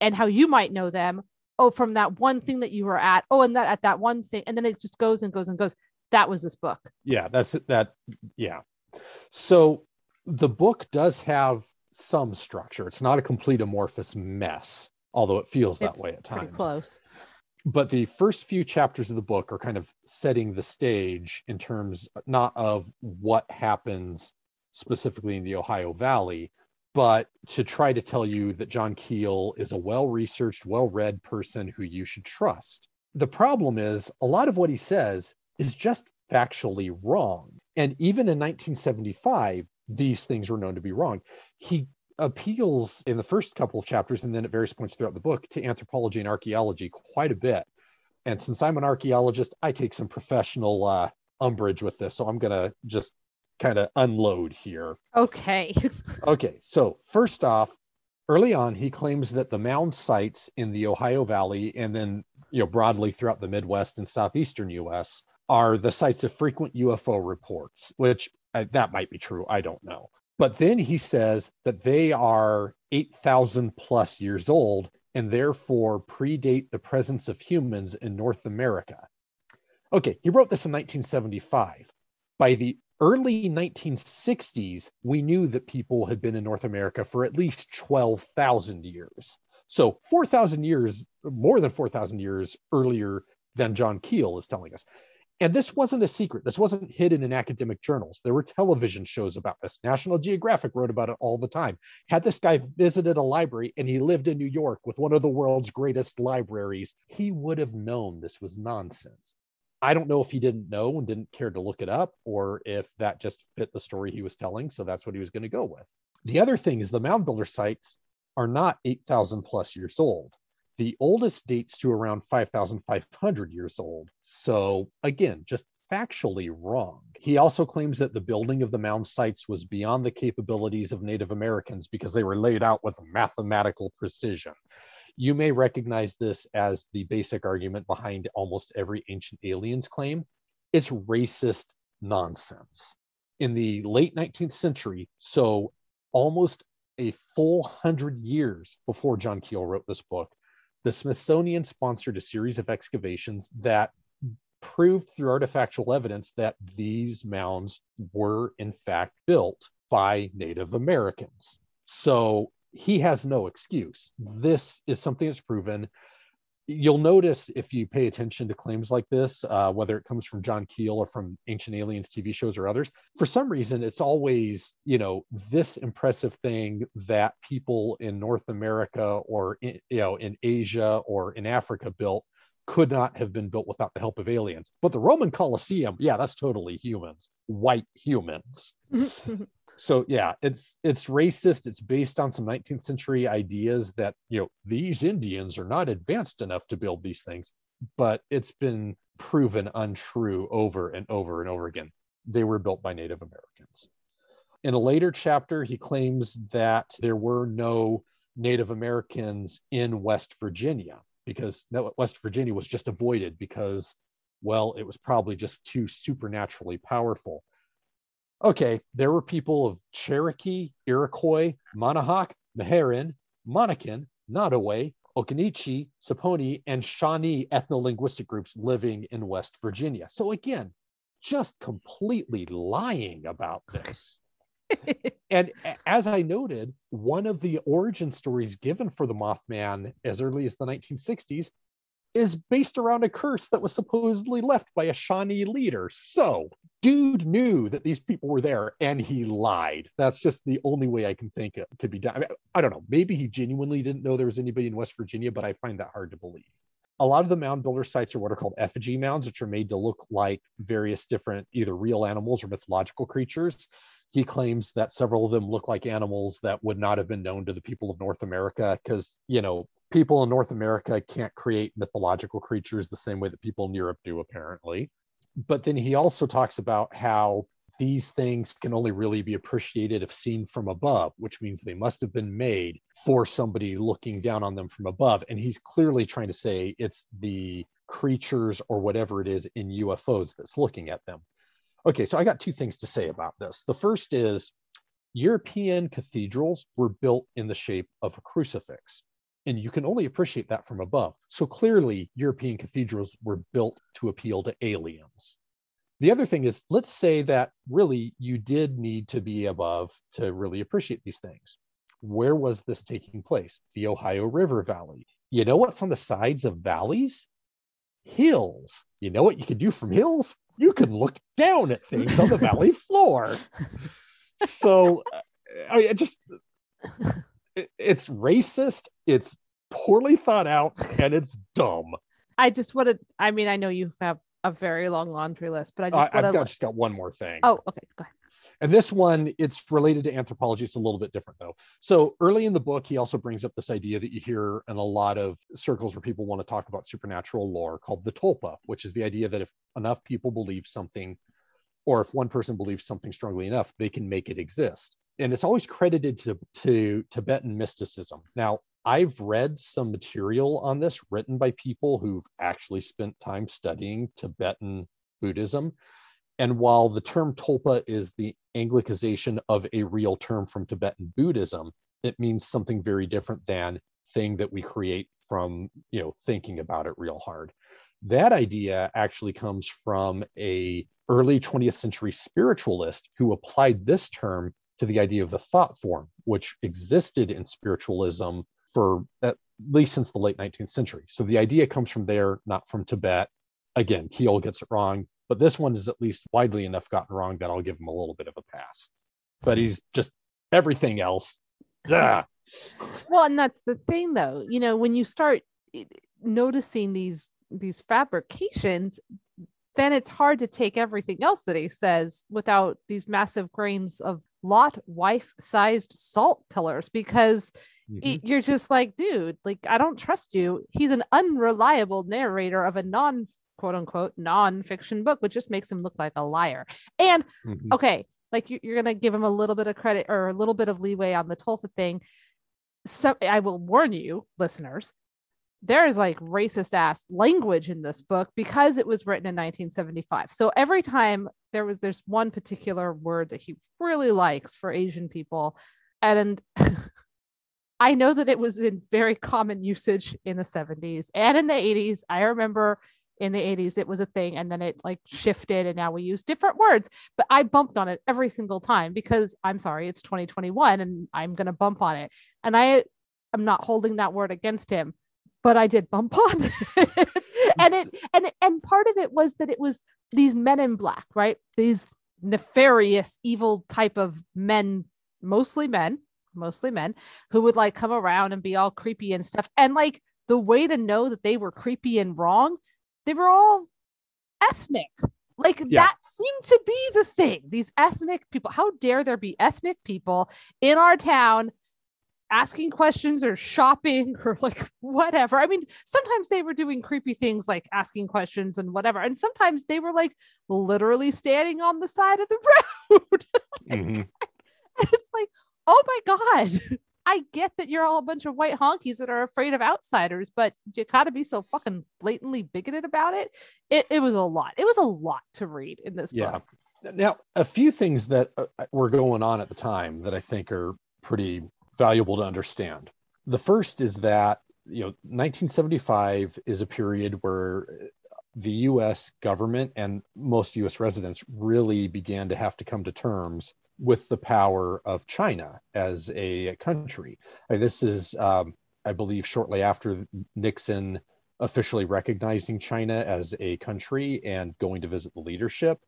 and how you might know them oh from that one thing that you were at oh and that at that one thing and then it just goes and goes and goes that was this book Yeah, that's it. That, yeah. So the book does have some structure. It's not a complete amorphous mess, although it feels that It's way at pretty times. close but the first few chapters of the book are kind of setting the stage in terms not of what happens specifically in the Ohio Valley, but to try to tell you that John Keel is a well researched, well read person who you should trust. The problem is a lot of what he says is just factually wrong. And even in 1975, these things were known to be wrong. He appeals in the first couple of chapters and then at various points throughout the book to anthropology and archaeology quite a bit. And since I'm an archaeologist, I take some professional uh, umbrage with this. So I'm going to just kind of unload here. okay Okay, so first off, early on, he claims that the mound sites in the Ohio Valley and then, you know, broadly throughout the Midwest and southeastern US are the sites of frequent UFO reports, which uh, that might be true. I don't know. But then he says that they are 8,000 plus years old and therefore predate the presence of humans in North America. Okay, he wrote this in 1975. By the early 1960s, we knew that people had been in North America for at least 12,000 years. So 4,000 years, more than 4,000 years earlier than John Keel is telling us. And this wasn't a secret. This wasn't hidden in academic journals. There were television shows about this. National Geographic wrote about it all the time. Had this guy visited a library and he lived in New York with one of the world's greatest libraries, he would have known this was nonsense. I don't know if he didn't know and didn't care to look it up or if that just fit the story he was telling. So that's what he was going to go with. The other thing is the mound builder sites are not 8,000 plus years old. The oldest dates to around 5,500 years old. So again, just factually wrong. He also claims that the building of the mound sites was beyond the capabilities of Native Americans because they were laid out with mathematical precision. You may recognize this as the basic argument behind almost every ancient aliens claim. It's racist nonsense. In the late 19th century, so almost a full hundred years before John Keel wrote this book, the Smithsonian sponsored a series of excavations that proved through artifactual evidence that these mounds were in fact built by Native Americans. So he has no excuse. This is something that's proven. You'll notice if you pay attention to claims like this, uh, whether it comes from John Keel or from Ancient Aliens TV shows or others, for some reason, it's always, you know, this impressive thing that people in North America or, in, you know, in Asia or in Africa built could not have been built without the help of aliens. But the Roman Colosseum, yeah, that's totally humans, white humans so yeah it's it's racist. It's based on some 19th century ideas that you know these indians are not advanced enough to build these things but it's been proven untrue over and over and over again. They were built by native americans. In a later chapter he claims that there were no native americans in west virginia because west virginia was just avoided because well it was probably just too supernaturally powerful okay, there were people of Cherokee, Iroquois, Manahoac, Meherrin, Monacan, Nottoway, Occaneechi, Saponi, and Shawnee ethno-linguistic groups living in West Virginia. So again, just completely lying about this. and as I noted, one of the origin stories given for the Mothman as early as the 1960s is based around a curse that was supposedly left by a Shawnee leader. So, dude knew that these people were there and he lied. That's just the only way I can think it could be done. I, mean, I don't know. Maybe he genuinely didn't know there was anybody in West Virginia, but I find that hard to believe. A lot of the mound builder sites are what are called effigy mounds, which are made to look like various different either real animals or mythological creatures. He claims that several of them look like animals that would not have been known to the people of North America because, you know, people in North America can't create mythological creatures the same way that people in Europe do, apparently. But then he also talks about how these things can only really be appreciated if seen from above, which means they must have been made for somebody looking down on them from above. And he's clearly trying to say it's the creatures or whatever it is in UFOs that's looking at them. Okay, so I got two things to say about this. The first is European cathedrals were built in the shape of a crucifix, and you can only appreciate that from above. So clearly, European cathedrals were built to appeal to aliens. The other thing is, let's say that really you did need to be above to really appreciate these things. Where was this taking place? The Ohio River Valley. You know what's on the sides of valleys? Hills. You know what you can do from hills? You can look down at things on the valley floor. So, I mean, just it's racist, it's poorly thought out, and it's dumb. I just want to. I mean, I know you have a very long laundry list, but I I, just I've got, just got one more thing. Oh, okay. Go ahead. And this one, it's related to anthropology. It's a little bit different, though. So early in the book, he also brings up this idea that you hear in a lot of circles where people want to talk about supernatural lore called the tulpa, which is the idea that if enough people believe something, or if one person believes something strongly enough, they can make it exist. And it's always credited to, to Tibetan mysticism. Now, I've read some material on this written by people who've actually spent time studying Tibetan Buddhism. And while the term tulpa is the Anglicization of a real term from Tibetan Buddhism, it means something very different than thing that we create from, you know, thinking about it real hard. That idea actually comes from a early 20th century spiritualist who applied this term to the idea of the thought form, which existed in spiritualism for at least since the late 19th century. So the idea comes from there, not from Tibet. Again, Keel gets it wrong, but this one is at least widely enough gotten wrong that I'll give him a little bit of a pass. But he's just everything else. Yeah. Well, and that's the thing, though. You know, when you start eh, noticing these these fabrications, then it's hard to take everything else that he says without these massive grains of lot wife sized salt pillars because Mhm. it- you're just like, dude, like I don't trust you. He's an unreliable narrator of a non quote unquote non-fiction book, which just makes him look like a liar. And Mhm. okay, like you, you're gonna give him a little bit of credit or a little bit of leeway on the tulpa thing. So I will warn you, listeners, there is like racist ass language in this book because it was written in 1975. So every time there was there's one particular word that he really likes for Asian people, and I know that it was in very common usage in the 70s and in the 80s. I remember in the 80s it was a thing and then it like shifted and now we use different words. But i bumped on it every single time because i'm sorry it's 2021 and i'm going to bump on it. And i am not holding that word against him but i did bump on it and it and and part of it was that it was these men in black right these nefarious evil type of men mostly men mostly men who would like come around and be all creepy and stuff and like the way to know that they were creepy and wrong they were all ethnic. Like Yeah. that seemed to be the thing. These ethnic people. How dare there be ethnic people in our town asking questions or shopping or like whatever. I mean, sometimes they were doing creepy things like asking questions and whatever. And sometimes they were like literally standing on the side of the road. Mhm. And it's like, oh my God. I get that you're all a bunch of white honkies that are afraid of outsiders, but you gotta be so fucking blatantly bigoted about it. It it was a lot. It was a lot to read in this Yeah. book. Now, a few things that uh, were going on at the time that I think are pretty valuable to understand. The first is that, you know, 1975 is a period where the US government and most US residents really began to have to come to terms with the power of China as a country. This is, um, I believe, shortly after Nixon officially recognizing China as a country and going to visit the leadership.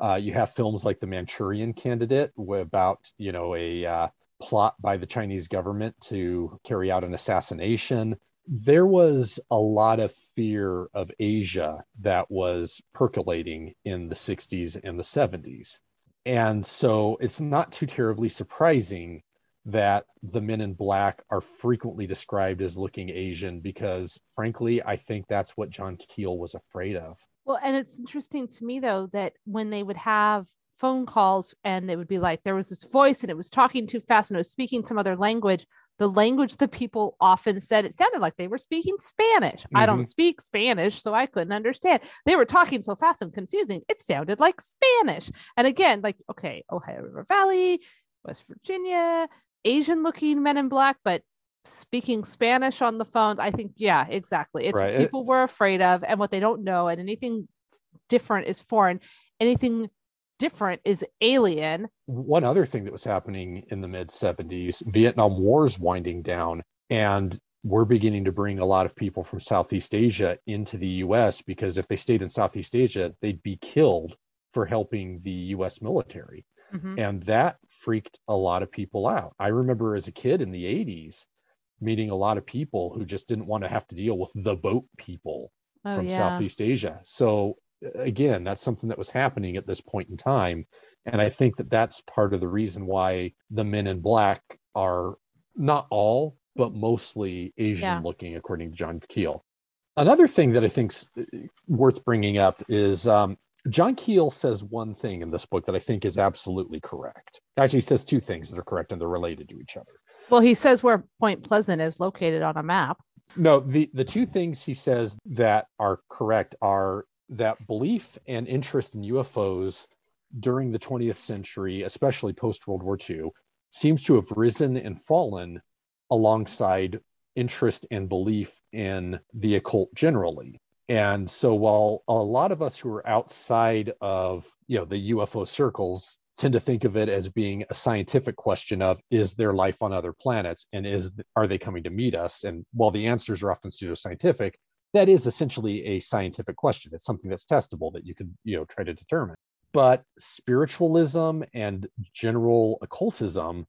Uh, you have films like The Manchurian Candidate about, you know, a uh, plot by the Chinese government to carry out an assassination. There was a lot of fear of Asia that was percolating in the 60s and the 70s. And so it's not too terribly surprising that the men in black are frequently described as looking Asian because, frankly, I think that's what John Keel was afraid of. Well, and it's interesting to me, though, that when they would have phone calls and it would be like there was this voice and it was talking too fast and it was speaking some other language the language that people often said it sounded like they were speaking spanish mm-hmm. i don't mm-hmm. speak spanish so i couldn't understand they were talking so fast and confusing it sounded like spanish and again like okay ohio river valley west virginia asian looking men in black but speaking spanish on the phones i think yeah exactly it's right. people it's... were afraid of and what they don't know and anything different is foreign anything different is alien. One other thing that was happening in the mid 70s, Vietnam War's winding down, and we're beginning to bring a lot of people from Southeast Asia into the US because if they stayed in Southeast Asia, they'd be killed for helping the US military. Mm-hmm. And that freaked a lot of people out. I remember as a kid in the 80s meeting a lot of people who just didn't want to have to deal with the boat people oh, from yeah. Southeast Asia. So again, that's something that was happening at this point in time. And I think that that's part of the reason why the men in black are not all, but mostly Asian yeah. looking, according to John Keel. Another thing that I think's worth bringing up is um, John Keel says one thing in this book that I think is absolutely correct. Actually, he says two things that are correct and they're related to each other. Well, he says where Point Pleasant is located on a map. No, the the two things he says that are correct are that belief and interest in UFOs during the 20th century, especially post World War II, seems to have risen and fallen alongside interest and belief in the occult generally. And so while a lot of us who are outside of, you know, the UFO circles tend to think of it as being a scientific question of is there life on other planets and is are they coming to meet us and while the answers are often pseudoscientific that is essentially a scientific question. It's something that's testable that you could, you know, try to determine. But spiritualism and general occultism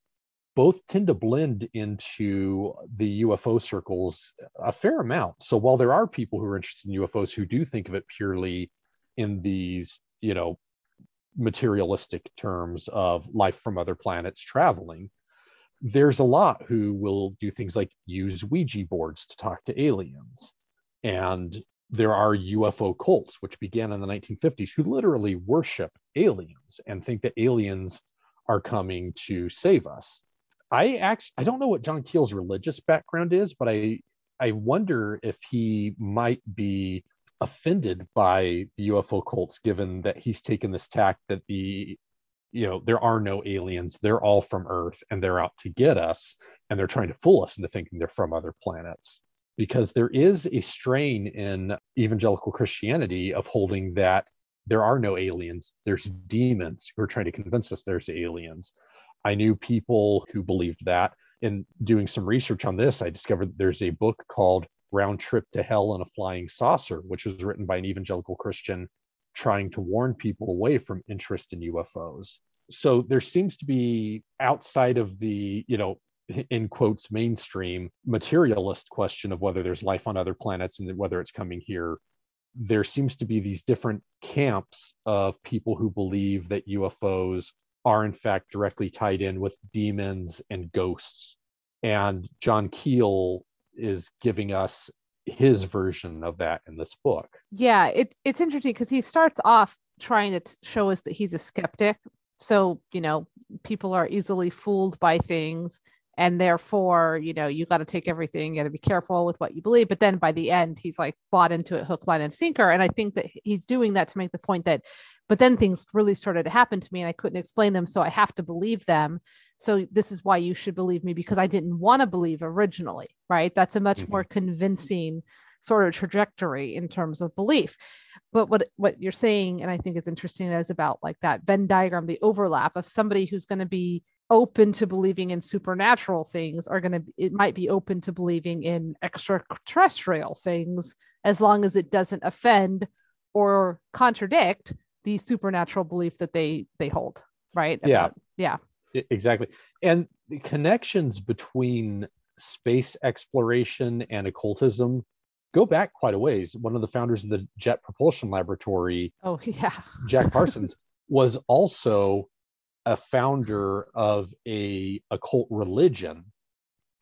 both tend to blend into the UFO circles a fair amount. So while there are people who are interested in UFOs who do think of it purely in these, you know, materialistic terms of life from other planets traveling, there's a lot who will do things like use Ouija boards to talk to aliens and there are UFO cults, which began in the 1950s, who literally worship aliens and think that aliens are coming to save us. I actually I don't know what John Keel's religious background is, but I I wonder if he might be offended by the UFO cults, given that he's taken this tack that the you know there are no aliens, they're all from Earth and they're out to get us, and they're trying to fool us into thinking they're from other planets because there is a strain in evangelical Christianity of holding that there are no aliens, there's demons who are trying to convince us there's aliens. I knew people who believed that. In doing some research on this, I discovered there's a book called Round Trip to Hell in a Flying Saucer, which was written by an evangelical Christian trying to warn people away from interest in UFOs. So there seems to be outside of the, you know, in quotes mainstream materialist question of whether there's life on other planets and whether it's coming here there seems to be these different camps of people who believe that UFOs are in fact directly tied in with demons and ghosts and John Keel is giving us his version of that in this book. Yeah, it's it's interesting because he starts off trying to show us that he's a skeptic. So, you know, people are easily fooled by things and therefore you know you got to take everything you got to be careful with what you believe but then by the end he's like bought into it hook line and sinker and i think that he's doing that to make the point that but then things really started to happen to me and i couldn't explain them so i have to believe them so this is why you should believe me because i didn't want to believe originally right that's a much mm-hmm. more convincing sort of trajectory in terms of belief. But what what you're saying, and I think is interesting, is about like that Venn diagram, the overlap of somebody who's going to be open to believing in supernatural things are going to it might be open to believing in extraterrestrial things as long as it doesn't offend or contradict the supernatural belief that they they hold right? Yeah. About- yeah. Exactly. And the connections between space exploration and occultism go back quite a ways. One of the founders of the jet propulsion laboratory oh yeah. Jack parsons was also a founder of a occult religion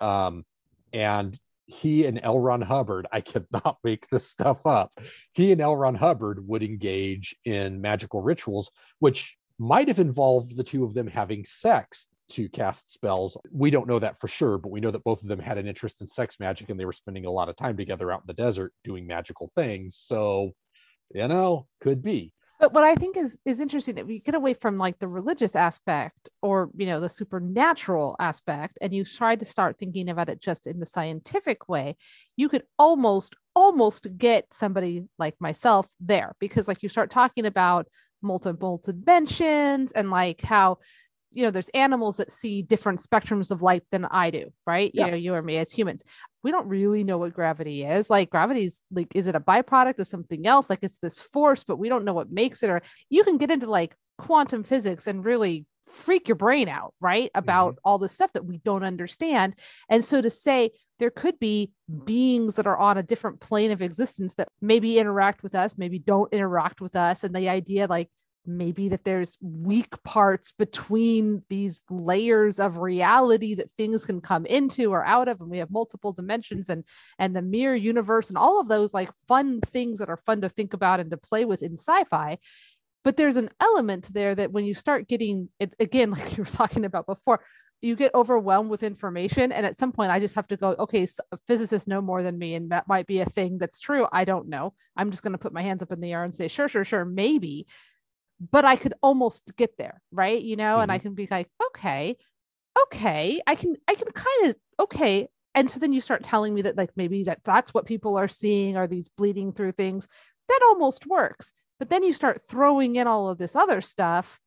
um, and he and L. Ron Hubbard, I cannot make this stuff up. He and L. Ron Hubbard would engage in magical rituals, which might have involved the two of them having sex to cast spells. We don't know that for sure, but we know that both of them had an interest in sex magic and they were spending a lot of time together out in the desert doing magical things. So, you know, could be. But what i think is is interesting if you get away from like the religious aspect or you know the supernatural aspect and you try to start thinking about it just in the scientific way you could almost almost get somebody like myself there because like you start talking about multiple dimensions and like how you know there's animals that see different spectrums of light than i do right Yeah. you know you or me as humans we don't really know what gravity is. Like gravity's like is it a byproduct of something else? Like it's this force but we don't know what makes it or you can get into like quantum physics and really freak your brain out right about mm-hmm. all the stuff that we don't understand. And so to say there could be beings that are on a different plane of existence that maybe interact with us maybe don't interact with us and the idea like maybe that there's weak parts between these layers of reality that things can come into or out of and we have multiple dimensions and and the mirror universe and all of those like fun things that are fun to think about and to play with in sci-fi. But there's an element there that when you start getting it again like you were talking about before you get overwhelmed with information and at some point i just have to go okay s- physicists know more than me and that might be a thing that's true. I don't know. I'm just going to put my hands up in the air and say sure sure sure maybe but I could almost get there, right? You know, and I mm-hmm. can be like, okay, okay, I can, I can kind of, okay. And so then you start telling me that like maybe that that's what people are seeing are these bleeding through things. That almost works. But then you start throwing in all of this other stuff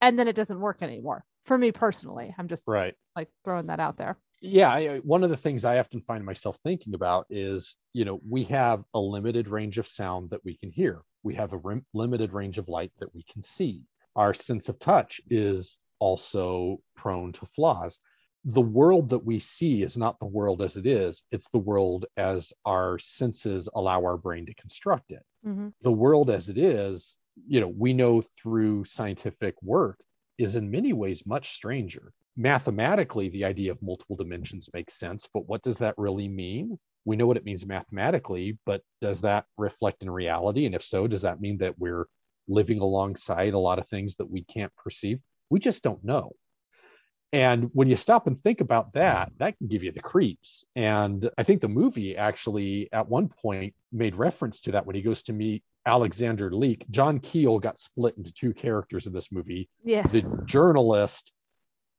and then it doesn't work anymore. For me personally, I'm just Right. like throwing that out there. yeah I, uh, one of the things i often find myself thinking about is you know we have a limited range of sound that we can hear we have a rim- limited range of light that we can see. Our sense of touch is also prone to flaws. The world that we see is not the world as it is it's the world as our senses allow our brain to construct it. Mhm. the world as it is you know we know through scientific work is in many ways much stranger. Mathematically the idea of multiple dimensions makes sense but what does that really mean we know what it means mathematically but does that reflect in reality? And if so does that mean that we're living alongside a lot of things that we can't perceive? We just don't know. And when you stop and think about that that can give you the creeps. And i think the movie actually at one point made reference to that when he goes to meet alexander Leek john keel got split into two characters in this movie Yes. the journalist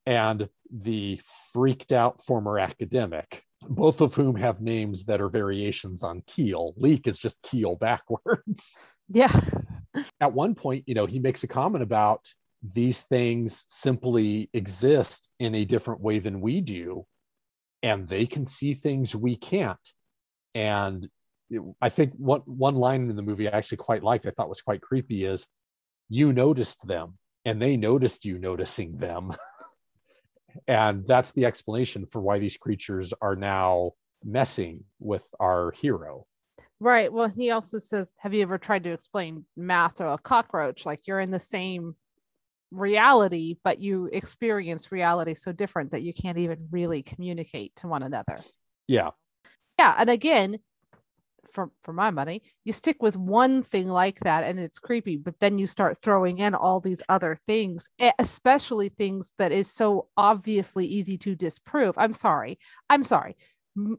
and the freaked out former academic, both of whom have names that are variations on Keel. Leek is just Keel backwards. yeah. At one point, you know, he makes a comment about these things simply exist in a different way than we do, and they can see things we can't. And it- I think one one line in the movie I actually quite liked, I thought was quite creepy, is you noticed them and they noticed you noticing them. and that's the explanation for why these creatures are now messing with our hero. Right. Well, he also says, Have you ever tried to explain math to a cockroach? Like you're in the same reality, but you experience reality so different that you can't even really communicate to one another. Yeah. Yeah. And again, for, for my money, you stick with one thing like that and it's creepy, but then you start throwing in all these other things, especially things that is so obviously easy to disprove. I'm sorry. I'm sorry.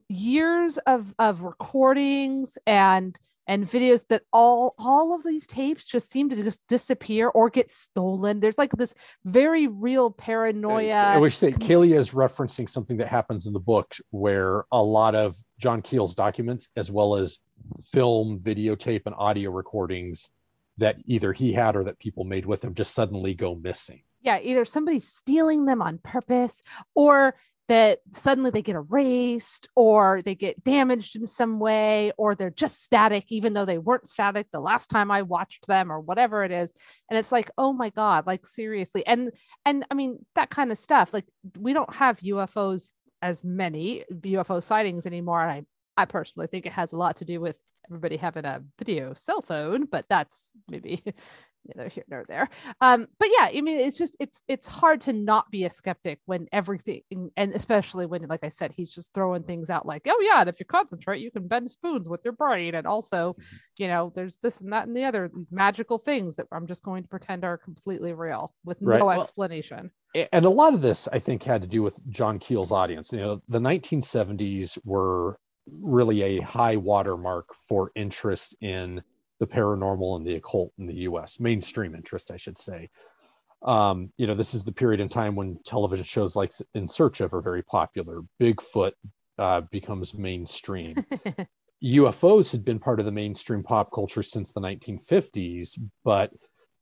Years of of recordings and and videos that all all of these tapes just seem to just disappear or get stolen. There's like this very real paranoia. I wish that cons- Kalia is referencing something that happens in the book where a lot of John Keel's documents, as well as film, videotape, and audio recordings that either he had or that people made with him just suddenly go missing. Yeah, either somebody's stealing them on purpose or that suddenly they get erased or they get damaged in some way or they're just static even though they weren't static the last time i watched them or whatever it is and it's like oh my god like seriously and and i mean that kind of stuff like we don't have ufos as many ufo sightings anymore and i i personally think it has a lot to do with everybody having a video cell phone but that's maybe neither here nor there. Um, but yeah, I mean, it's just it's it's hard to not be a skeptic when everything, and especially when, like I said, he's just throwing things out like, oh yeah, and if you concentrate, you can bend spoons with your brain, and also, mm-hmm. you know, there's this and that and the other magical things that I'm just going to pretend are completely real with right. no well, explanation. And a lot of this, I think, had to do with John Keel's audience. You know, the 1970s were really a high watermark for interest in the paranormal and the occult in the US, mainstream interest, I should say. Um, you know, this is the period in time when television shows like In Search of are very popular. Bigfoot uh, becomes mainstream. UFOs had been part of the mainstream pop culture since the 1950s, but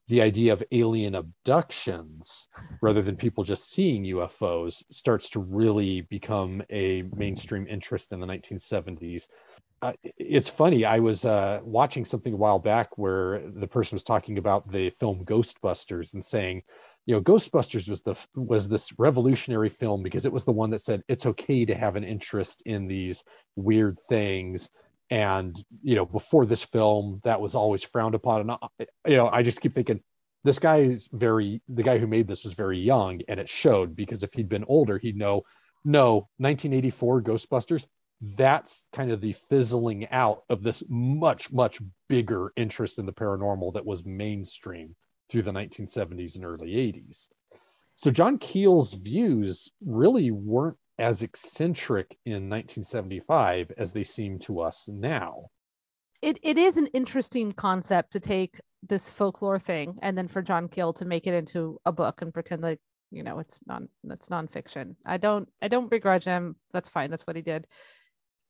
the idea of alien abductions rather than people just seeing UFOs starts to really become a mainstream interest in the 1970s uh, it's funny. I was uh, watching something a while back where the person was talking about the film Ghostbusters and saying, you know, Ghostbusters was the was this revolutionary film because it was the one that said it's okay to have an interest in these weird things. And you know, before this film, that was always frowned upon. And you know, I just keep thinking this guy is very the guy who made this was very young, and it showed because if he'd been older, he'd know. No, 1984 Ghostbusters that's kind of the fizzling out of this much much bigger interest in the paranormal that was mainstream through the 1970s and early 80s so john keel's views really weren't as eccentric in 1975 as they seem to us now. It, it is an interesting concept to take this folklore thing and then for john keel to make it into a book and pretend like you know it's non it's nonfiction. I don't i don't begrudge him. That's fine. That's what he did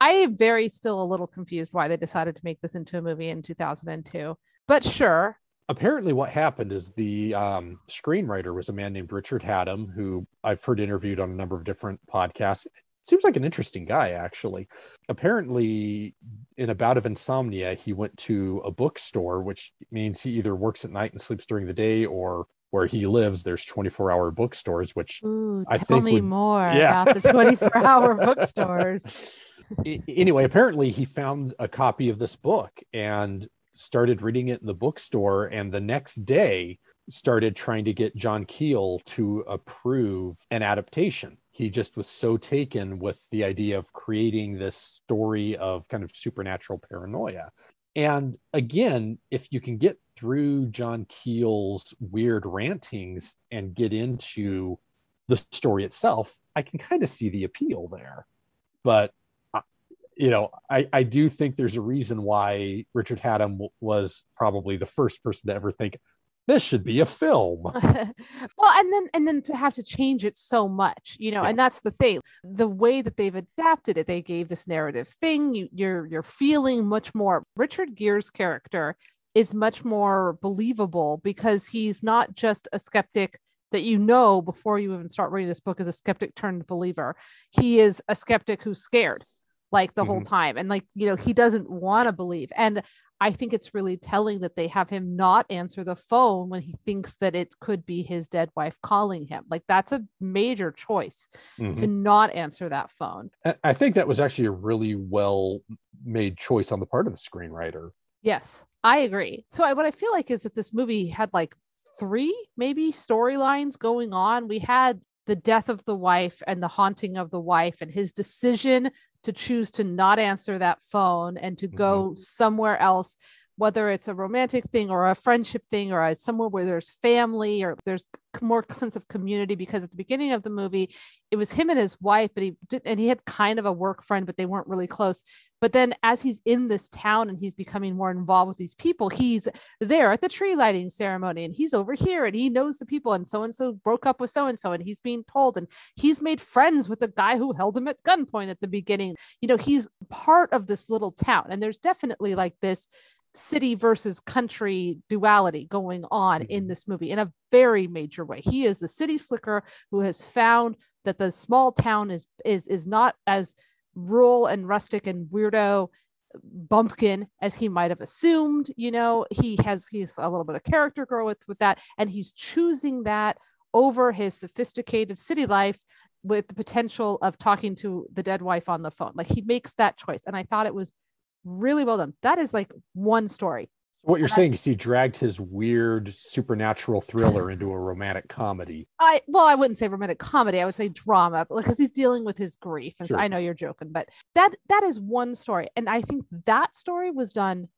I am very still a little confused why they decided to make this into a movie in 2002. But sure. Apparently, what happened is the um, screenwriter was a man named Richard Hatem, who I've heard interviewed on a number of different podcasts. Seems like an interesting guy, actually. Apparently, in a bout of insomnia, he went to a bookstore, which means he either works at night and sleeps during the day, or where he lives, there's 24 hour bookstores, which Ooh, I tell think me would, more yeah. about the 24 hour bookstores. Anyway, apparently he found a copy of this book and started reading it in the bookstore. And the next day, started trying to get John Keel to approve an adaptation. He just was so taken with the idea of creating this story of kind of supernatural paranoia. And again, if you can get through John Keel's weird rantings and get into the story itself, I can kind of see the appeal there. But you know, I, I do think there's a reason why Richard Hatem was probably the first person to ever think this should be a film. well, and then and then to have to change it so much, you know, yeah. and that's the thing. The way that they've adapted it, they gave this narrative thing. You you're you're feeling much more. Richard Gere's character is much more believable because he's not just a skeptic that you know before you even start reading this book as a skeptic turned believer. He is a skeptic who's scared like the mm-hmm. whole time. And like you know he doesn't want to believe. And i think it's really telling that they have him not answer the phone when he thinks that it could be his dead wife calling him. Like that's a major choice mm-hmm. to not answer that phone. I think that was actually a really well made choice on the part of the screenwriter. Yes i agree. So I, what i feel like is that this movie had like three maybe storylines going on. We had the death of the wife and the haunting of the wife and his decision to choose to not answer that phone and to go mm-hmm. somewhere else whether it's a romantic thing or a friendship thing or a, somewhere where there's family or there's more sense of community because at the beginning of the movie it was him and his wife but he did and he had kind of a work friend but they weren't really close. But then as he's in this town and he's becoming more involved with these people he's there at the tree lighting ceremony and he's over here and he knows the people and so and so broke up with so and so and he's being told and he's made friends with the guy who held him at gunpoint at the beginning. You know he's part of this little town and there's definitely like this city versus country duality going on in Mhm. this movie in a very major way. He is the city slicker who has found that the small town is is is not as rural and rustic and weirdo bumpkin as he might have assumed you know he has he's a little bit of character growth with, with that and he's choosing that over his sophisticated city life with the potential of talking to the dead wife on the phone like he makes that choice and i thought it was really well done that is like one story What you're And I- saying is he dragged his weird supernatural thriller into a romantic comedy. I well, I wouldn't say romantic comedy. I would say drama because he's dealing with his grief. And so I know you're joking, but that that is one story, and I think that story was done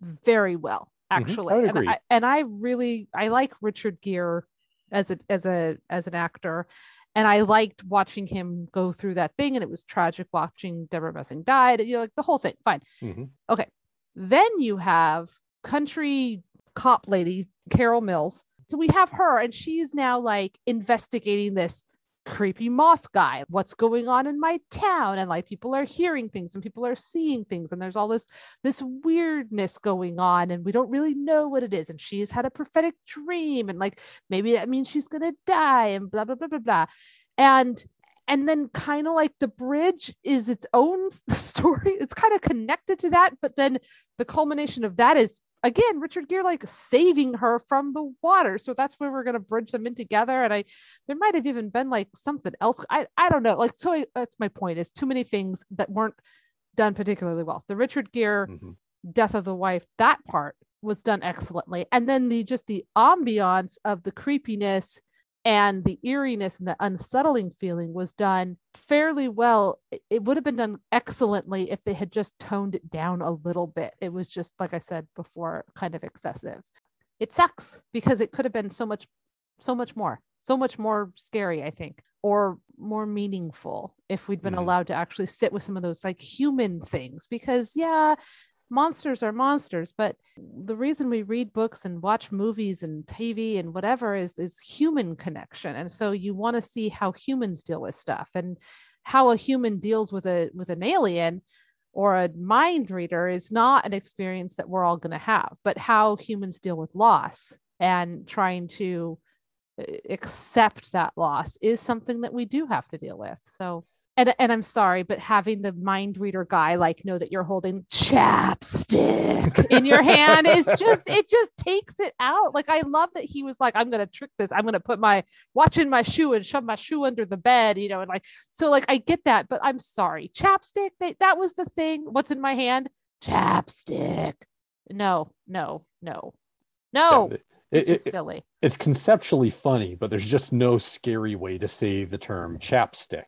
very well, mm-hmm. I actually. would and, agree. I, and I really I like Richard Gere as a as a as an actor, and I liked watching him go through that thing. And it was tragic watching Debra Messing died. And You know, like the whole thing. Fine. Mhm. Okay. Then you have country cop lady Carol Mills. So we have her, and she's now like investigating this creepy moth guy. What's going on in my town? And like people are hearing things and people are seeing things, and there's all this this weirdness going on, and we don't really know what it is. And she's had a prophetic dream, and like maybe that means she's gonna die, and blah blah blah blah blah. And and then kind of like the bridge is its own story. It's kind of connected to that, but then the culmination of that is again Richard Gere like saving her from the water. So that's where we're gonna bridge them in together. And I there might have even been like something else. I I don't know. Like so I, that's my point is too many things that weren't done particularly well. The Richard Gere Mhm. death of the wife, that part was done excellently. And then the just the ambiance of the creepiness and the eeriness and the unsettling feeling was done fairly well. It, would have been done excellently if they had just toned it down a little bit. It was just, like I said before, kind of excessive. It sucks because it could have been so much, so much more, so much more scary, I think, or more meaningful if we'd been Mhm. allowed to actually sit with some of those like human things. Because, yeah, monsters are monsters but the reason we read books and watch movies and tv and whatever is is human connection. And so you want to see how humans deal with stuff and how a human deals with a with an alien or a mind reader is not an experience that we're all going to have but how humans deal with loss and trying to uh, accept that loss is something that we do have to deal with. So and and I'm sorry, but having the mind reader guy like know that you're holding chapstick in your hand is just it just takes it out. Like I love that he was like, I'm gonna trick this. I'm gonna put my watch in my shoe and shove my shoe under the bed, you know, and like so like I get that, but I'm sorry, chapstick. They, that was the thing. What's in my hand? Chapstick. No, no, no, no. Yeah, it's it- just it- silly. it's conceptually funny, but there's just no scary way to say the term chapstick.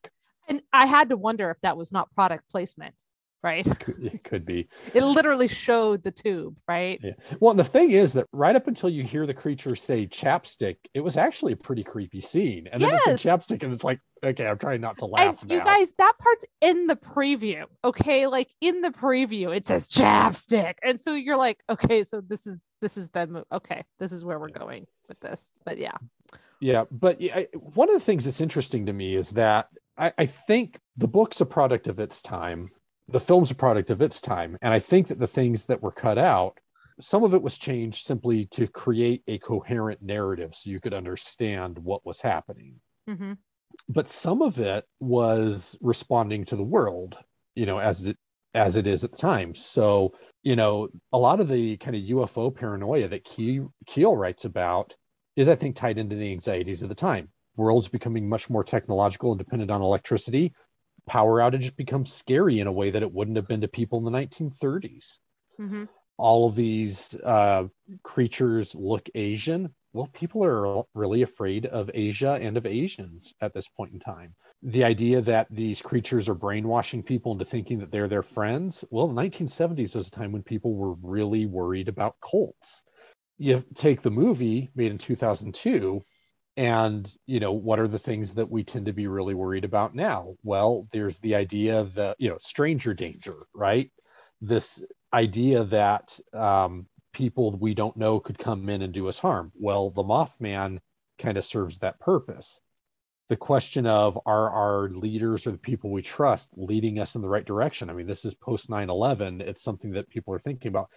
And I had to wonder if that was not product placement, right? It could be. It literally showed the tube, right? Yeah. Well, the thing is that right up until you hear the creature say chapstick, it was actually a pretty creepy scene. And then Yes. it's chapstick, and it's like, okay, I'm trying not to And laugh you guys, that part's in the preview. Okay. Like in the preview, it says chapstick. And so you're like, okay, so this is this is the okay, this is where we're going with this. But yeah. Yeah, but yeah, one of the things that's interesting to me is that I, I think the book's a product of its time, the film's a product of its time, and I think that the things that were cut out, some of it was changed simply to create a coherent narrative so you could understand what was happening. hmm But some of it was responding to the world, you know, as it as it is at the time. So, you know, a lot of the kind of UFO paranoia that Keel, Keel writes about is, I think, tied into the anxieties of the time. World's becoming much more technological and dependent on electricity. Power outages become scary in a way that it wouldn't have been to people in the 1930s. hmm All of these uh, creatures look Asian. well, people are really afraid of Asia and of Asians at this point in time. The idea that these creatures are brainwashing people into thinking that they're their friends. Well, the 1970s was a time when people were really worried about cults. You take the movie made in 2002, and you know what are the things that we tend to be really worried about now? Well there's the idea that you know stranger danger right? This idea that um, people we don't know could come in and do us harm. Well the mothman kind of serves that purpose. The question of are our leaders or the people we trust leading us in the right direction? I mean this is post 9-11 it's something that people are thinking about.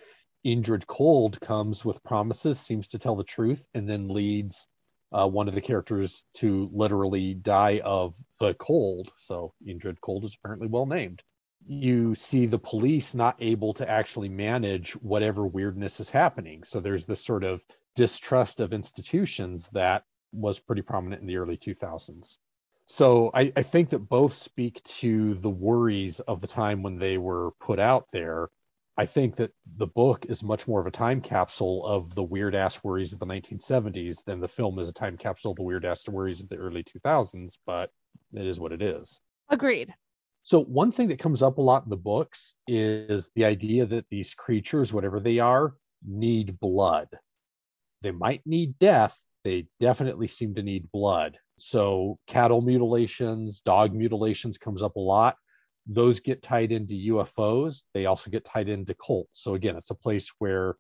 Indrid Cold comes with promises seems to tell the truth and then leads uh, one of the characters to literally die of the cold. So Indrid Cold is apparently well named. You see the police not able to actually manage whatever weirdness is happening. So there's this sort of distrust of institutions that was pretty prominent in the early 2000s. So I, I think that both speak to the worries of the time when they were put out there I think that the book is much more of a time capsule of the weird ass worries of the 1970s than the film is a time capsule of the weird ass worries of the early 2000s, but it is what it is. Agreed. So, one thing that comes up a lot in the books is the idea that these creatures, whatever they are, need blood. They might need death, they definitely seem to need blood. So, cattle mutilations, dog mutilations comes up a lot those get tied into UFOs. They also get tied into cults. So again, it's a place where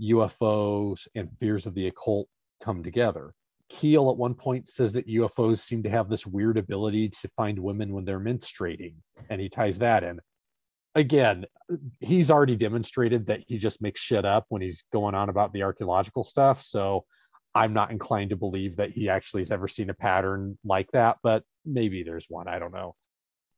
UFOs and fears of the occult come together. Keel at one point says that UFOs seem to have this weird ability to find women when they're menstruating, and he ties that in. Again, he's already demonstrated that he just makes shit up when he's going on about the archaeological stuff. So I'm not inclined to believe that he actually has ever seen a pattern like that, but maybe there's one. I don't know.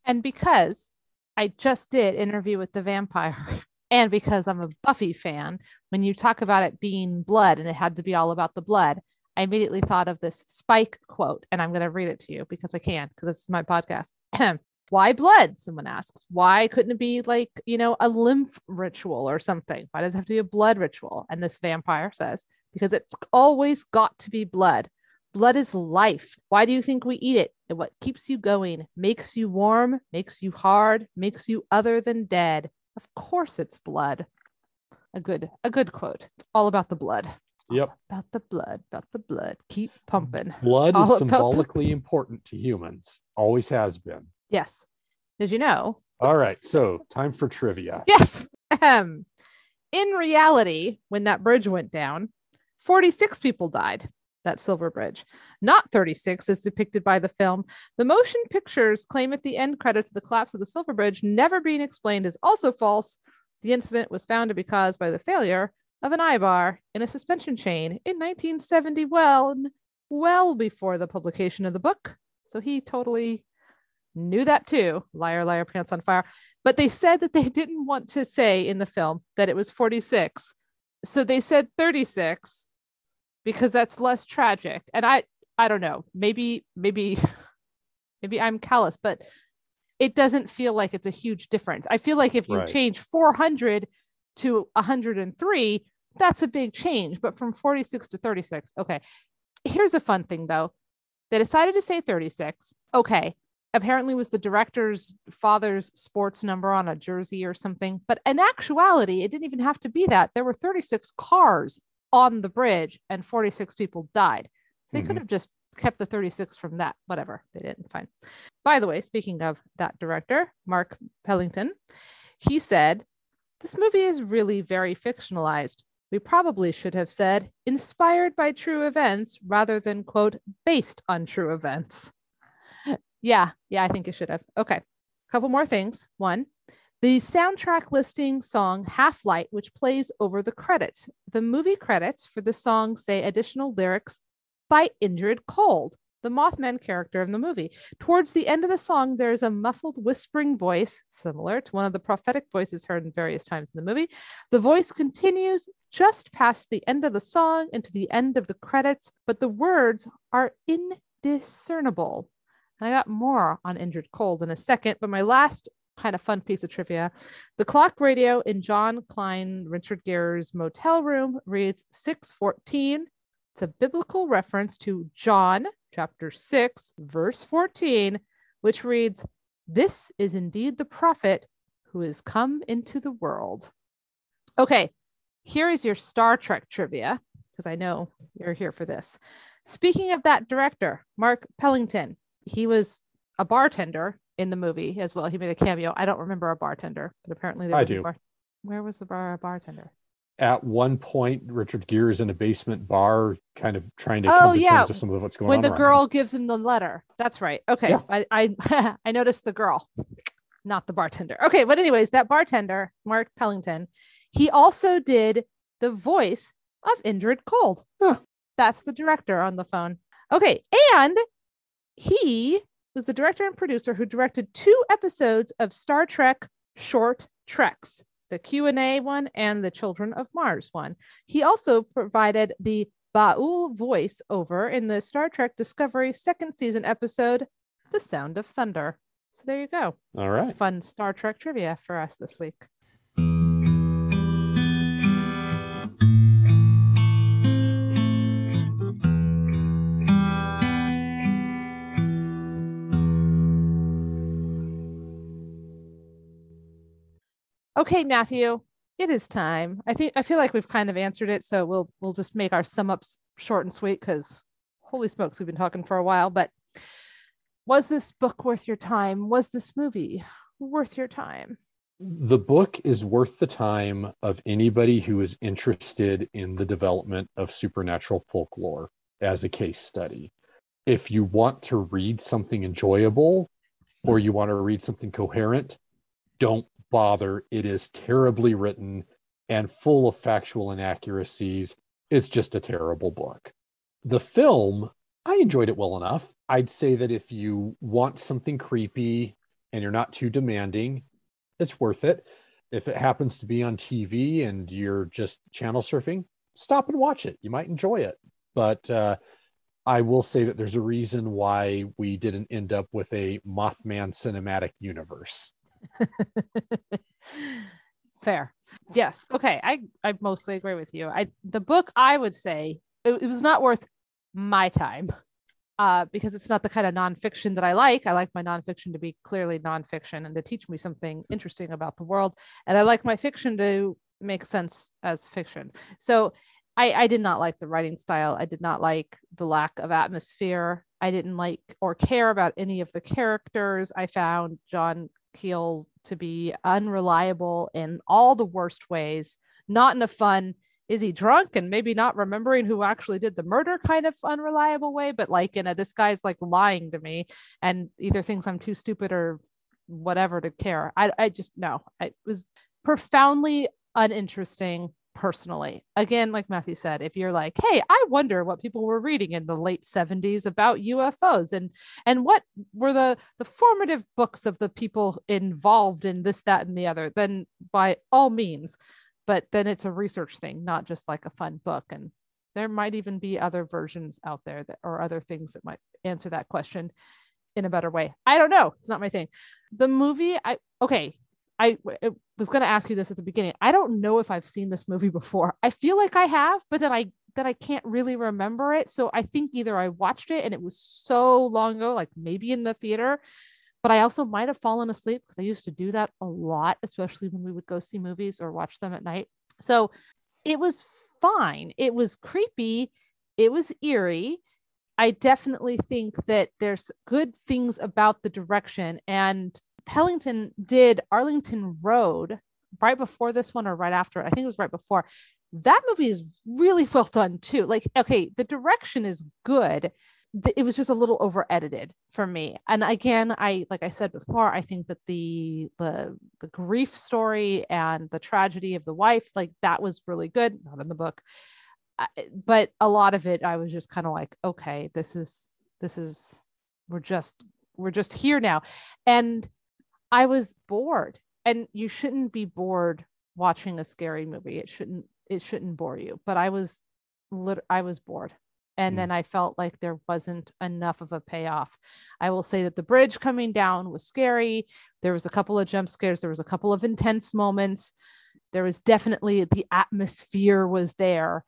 And because I just did interview with the vampire. And because I'm a Buffy fan, when you talk about it being blood and it had to be all about the blood, I immediately thought of this Spike quote, and I'm going to read it to you because I can, because this is my podcast. Why blood? Someone asks. Why couldn't it be like, you know, a lymph ritual or something? Why does it have to be a blood ritual? And this vampire says, because it's always got to be blood. Blood is life. Why do you think we eat it? And what keeps you going, makes you warm, makes you hard, makes you other than dead. Of course it's blood. A good, a good quote. It's all about the blood. Yep. All about the blood, about the blood. Keep pumping. Blood all is symbolically the... important to humans. Always has been. Yes. Did you know? All right. So time for trivia. Yes. Um, in reality, when that bridge went down, 46 people died that silver bridge. Not 36 as depicted by the film. The motion pictures claim at the end credits of the collapse of the silver bridge never being explained is also false. The incident was found to be caused by the failure of an eye bar in a suspension chain in 1970, well, well before the publication of the book. So he totally knew that too. Liar, liar, pants on fire. But they said that they didn't want to say in the film that it was 46. So they said 36 because that's less tragic. And I I don't know, maybe maybe maybe I'm callous, but it doesn't feel like it's a huge difference. I feel like if you right. change 400 to 103, that's a big change, but from 46 to 36, okay. Here's a fun thing though. They decided to say 36. Okay. Apparently was the director's father's sports number on a jersey or something, but in actuality, it didn't even have to be that. There were 36 cars on the bridge and 46 people died. They mm-hmm. could have just kept the 36 from that. Whatever. They didn't. Fine. By the way, speaking of that director, Mark Pellington, he said, This movie is really very fictionalized. We probably should have said inspired by true events rather than, quote, based on true events. yeah, yeah, I think you should have. Okay. A couple more things. One, the soundtrack listing song Half Light, which plays over the credits. The movie credits for the song say additional lyrics by Indrid Cold, the Mothman character in the movie. Towards the end of the song, there's a muffled whispering voice, similar to one of the prophetic voices heard in various times in the movie. The voice continues just past the end of the song into the end of the credits, but the words are indiscernible. And I got more on Indrid Cold in a second, but my last kind of fun piece of trivia. The clock radio in John Klein Richard Gere's motel room reads 614, It's a biblical reference to John chapter 6, verse 14, which reads, This is indeed the prophet who is come into the world. Okay, here is your Star Trek trivia, because I know you're here for this. Speaking of that director, Mark Pellington, he was a bartender in the movie as well. He made a cameo. I don't remember a bartender, but apparently there I do. bar- Where was the bar A bartender? At one point, Richard Gere is in a basement bar, kind of trying to Oh, come to yeah. terms with some of what's going when on. When the girl gives him the letter. That's right. Okay. Yeah. I I, I noticed the girl, not the bartender. Okay, but anyways, that bartender, Mark Pellington, he also did the voice of Indrid Cold. Huh. That's the director on the phone. Okay, and he was the director and producer who directed two episodes of Star Trek short treks, the Q&A one and the Children of Mars one. He also provided the Ba'ul voice over in the Star Trek Discovery second season episode, The Sound of Thunder. So there you go. All right. It's fun Star Trek trivia for us this week. Okay, Matthew, it is time. I think I feel like we've kind of answered it, so we'll we'll just make our sum ups short and sweet because holy smokes, we've been talking for a while. But was this book worth your time? Was this movie worth your time? The book is worth the time of anybody who is interested in the development of supernatural folklore as a case study. If you want to read something enjoyable or you want to read something coherent, don't bother. It is terribly written and full of factual inaccuracies. It's just a terrible book. The film, I enjoyed it well enough. I'd say that if you want something creepy and you're not too demanding, it's worth it. If it happens to be on TV and you're just channel surfing, stop and watch it. You might enjoy it. But uh, I will say that there's a reason why we didn't end up with a Mothman cinematic universe. Fair. Yes. Okay. I I mostly agree with you. I the book I would say it, it was not worth my time. Uh, because it's not the kind of nonfiction that I like. I like my nonfiction to be clearly nonfiction and to teach me something interesting about the world. And I like my fiction to make sense as fiction. So I, I did not like the writing style. I did not like the lack of atmosphere. I didn't like or care about any of the characters. I found John Keel to be unreliable in all the worst ways, not in a fun, is he drunk and maybe not remembering who actually did the murder kind of unreliable way, but like in a this guy's like lying to me and either thinks I'm too stupid or whatever to care. I, I just no, I was profoundly uninteresting personally. Again, like Matthew said, if you're like, hey, I wonder what people were reading in the late 70s about UFOs and and what were the the formative books of the people involved in this, that, and the other, then by all means. But then it's a research thing, not just like a fun book. And there might even be other versions out there that or other things that might answer that question in a better way. I don't know. It's not my thing. The movie, I okay. I was going to ask you this at the beginning. I don't know if I've seen this movie before. I feel like I have, but then I that I can't really remember it. So I think either I watched it and it was so long ago, like maybe in the theater, but I also might have fallen asleep because I used to do that a lot, especially when we would go see movies or watch them at night. So it was fine. It was creepy. It was eerie. I definitely think that there's good things about the direction. And Pellington did Arlington Road right before this one or right after. I think it was right before. That movie is really well done too. Like, okay, the direction is good. It was just a little over edited for me. And again, I like I said before, I think that the the the grief story and the tragedy of the wife, like that was really good. Not in the book, but a lot of it, I was just kind of like, okay, this is this is we're just we're just here now, and I was bored. And you shouldn't be bored watching a scary movie. It shouldn't it shouldn't bore you. But I was lit- I was bored. And Mm. then I felt like there wasn't enough of a payoff. I will say that the bridge coming down was scary. There was a couple of jump scares. There was a couple of intense moments. There was definitely the atmosphere was there.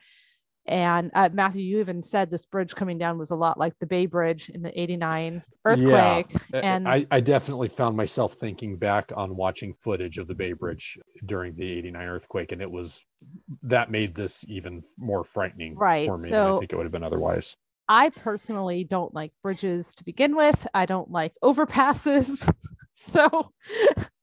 And uh, Matthew, you even said this bridge coming down was a lot like the Bay Bridge in the 89 earthquake. Yeah, And I, I definitely found myself thinking back on watching footage of the Bay Bridge during the 89 earthquake, and it was that made this even more frightening Right, for me than I think it would have been otherwise. I personally don't like bridges to begin with. I don't like overpasses. so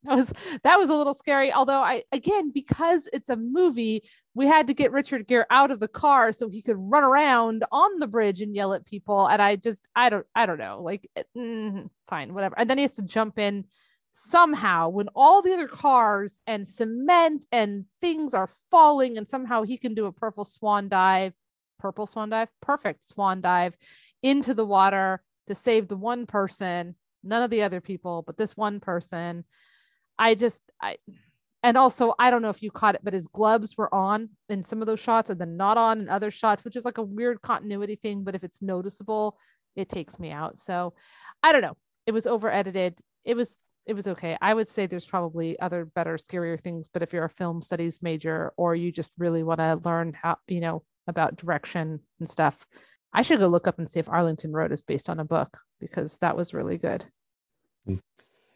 that was that was a little scary. Although I again, because it's a movie, we had to get Richard Gere out of the car so he could run around on the bridge and yell at people. And I just I don't I don't know. Like mm, fine, whatever. And then he has to jump in somehow when all the other cars and cement and things are falling and somehow he can do a purple swan dive purple swan dive, perfect swan dive into the water to save the one person, none of the other people, but this one person. I just, I, and also, I don't know if you caught it, but his gloves were on in some of those shots and then not on in other shots, which is like a weird continuity thing. But if it's noticeable, it takes me out. So I don't know. It was over edited. It was, it was okay. I would say there's probably other better, scarier things. But if you're a film studies major or you just really want to learn how, you know, about direction and stuff. I should go look up and see if Arlington Road is based on a book because that was really good.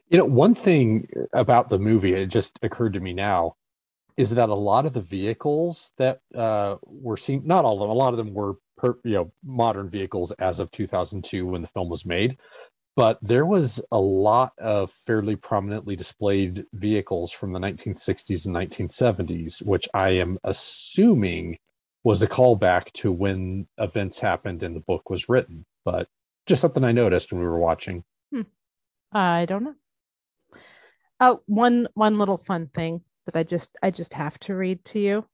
You know, one thing about the movie, it just occurred to me now, is that a lot of the vehicles that uh, were seen, not all of them, a lot of them were per, you know modern vehicles as of 2002 when the film was made, but there was a lot of fairly prominently displayed vehicles from the 1960s and 1970s, which I am assuming was a callback to when events happened and the book was written. But just something I noticed when we were watching. I don't know. Oh, one one little fun thing that I just I just have to read to you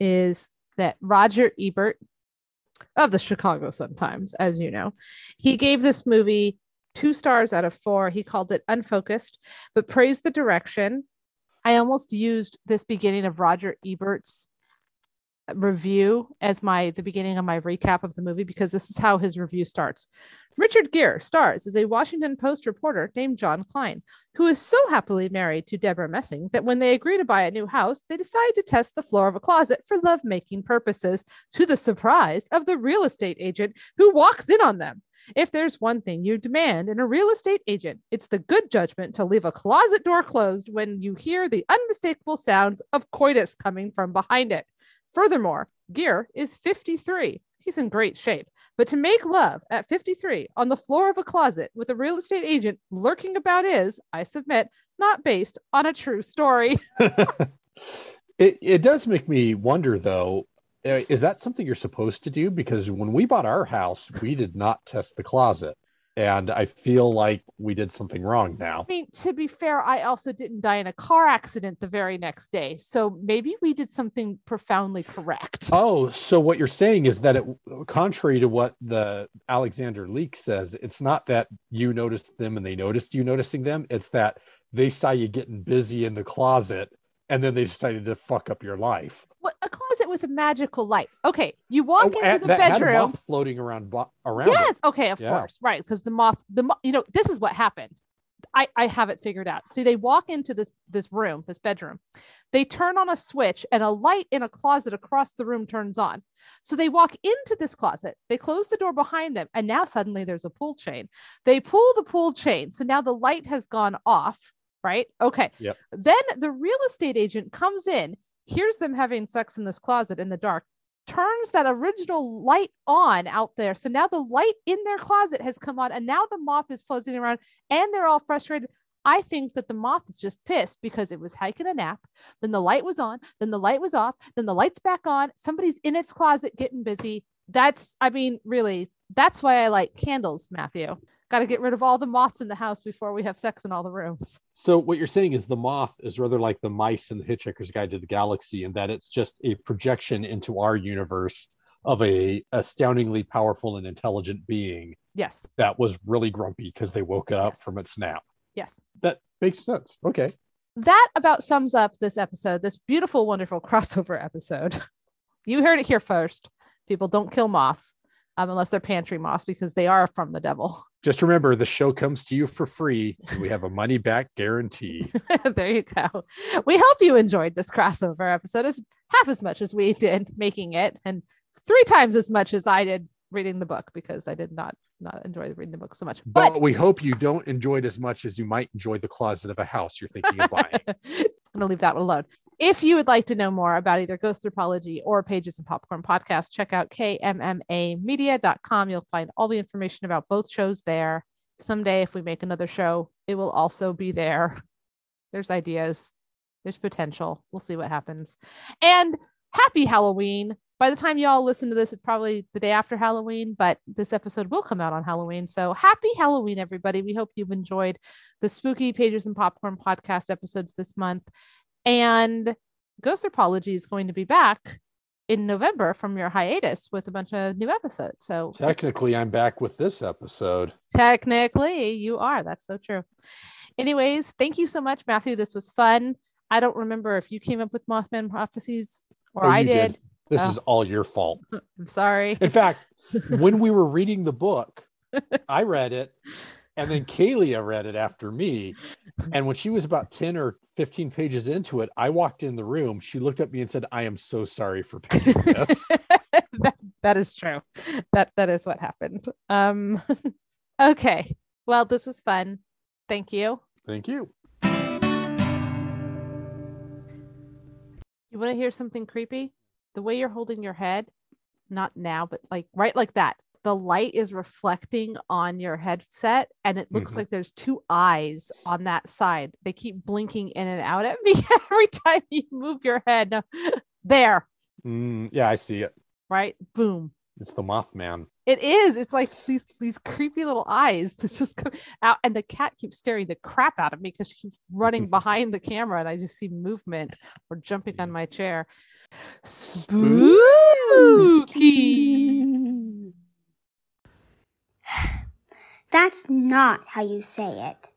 is that Roger Ebert of the Chicago Sun Times, as you know, he gave this movie two stars out of four. He called it unfocused, but praised the direction. I almost used this beginning of Roger Ebert's review as my the beginning of my recap of the movie because this is how his review starts. Richard Gere stars as a Washington Post reporter named John Klein, who is so happily married to Debra Messing that when they agree to buy a new house, they decide to test the floor of a closet for lovemaking purposes, to the surprise of the real estate agent who walks in on them. If there's one thing you demand in a real estate agent, it's the good judgment to leave a closet door closed when you hear the unmistakable sounds of coitus coming from behind it. Furthermore, Gere is 53. He's in great shape. But to make love at 53 on the floor of a closet with a real estate agent lurking about is, I submit, not based on a true story. it it does make me wonder though uh, is that something you're supposed to do because when we bought our house we did not test the closet and i feel like we did something wrong now I mean, to be fair, I also didn't die in a car accident the very next day. So maybe we did something profoundly correct. oh so what you're saying is that it contrary to what the alexander Leek says it's not that you noticed them and they noticed you noticing them it's that they saw you getting busy in the closet and then they decided to fuck up your life What a closet with a magical light. Okay, you walk Oh, into the that had a bedroom. moth floating around around it. Yes. Okay. Of Yeah. course. Right. Because the moth, the mo- you know, this is what happened. I I have it figured out. So they walk into this this room, this bedroom. They turn on a switch, and a light in a closet across the room turns on. So they walk into this closet. They close the door behind them, and now suddenly there's a pull chain. They pull the pull chain, so now the light has gone off. Right. Okay. Yep. Then the real estate agent comes in, hears them having sex in this closet in the dark turns that original light on out there. So now the light in their closet has come on, and now the moth is fuzzing around and they're all frustrated. I think that the moth is just pissed because it was hiking a nap. Then the light was on, then the light was off, then the light's back on. Somebody's in its closet getting busy. That's, I mean, really, that's why I like candles, Matthew. Got to get rid of all the moths in the house before we have sex in all the rooms. So what you're saying is the moth is rather like the mice in the Hitchhiker's Guide to the Galaxy, and that it's just a projection into our universe of a astoundingly powerful and intelligent being Yes. that was really grumpy because they woke it up Yes. from its nap. Yes. That makes sense. Okay. that about sums up this episode, this beautiful, wonderful crossover episode. You heard it here first. People don't kill moths um, unless they're pantry moths because they are from the devil. Just remember the show comes to you for free. and We have a money back guarantee. there you go. We hope you enjoyed this crossover episode as half as much as we did making it and three times as much as I did reading the book because I did not not enjoy reading the book so much. But, But, we hope you don't enjoy it as much as you might enjoy the closet of a house you're thinking of buying. I'm gonna leave that one alone. If you would like to know more about either Ghostthropology or Pages and Popcorn podcast, check out kmmamedia.com. You'll find all the information about both shows there. Someday, if we make another show, it will also be there. There's ideas, there's potential. We'll see what happens. And happy Halloween. By the time you all listen to this, it's probably the day after Halloween, but this episode will come out on Halloween. So happy Halloween, everybody. We hope you've enjoyed the spooky Pages and Popcorn podcast episodes this month. And Ghostthropology is going to be back in November from your hiatus with a bunch of new episodes. So Technically, I'm back with this episode. technically, you are. That's so true. Anyways, thank you so much, Matthew. This was fun. I don't remember if you came up with Mothman prophecies or Oh, I you did. This Oh. is all your fault. I'm sorry. In fact, when we were reading the book, I read it, and then Kalia read it after me. And when she was about 10 or 15 pages into it, I walked in the room. She looked at me and said, I am so sorry for paying this. that, that is true. That that is what happened. Um okay. Well, this was fun. Thank you. Thank you. You want to hear something creepy? The way you're holding your head, not now, but like right like that. The light is reflecting on your headset, and it looks Mhm. like there's two eyes on that side. They keep blinking in and out at me every time you move your head. No, There, Mm, yeah, I see it. right? Boom. It's the Mothman. It is. It's like these these creepy little eyes that just come out, and the cat keeps staring the crap out of me because she's running behind the camera, and I just see movement or jumping on my chair. Spooky. That's not how you say it.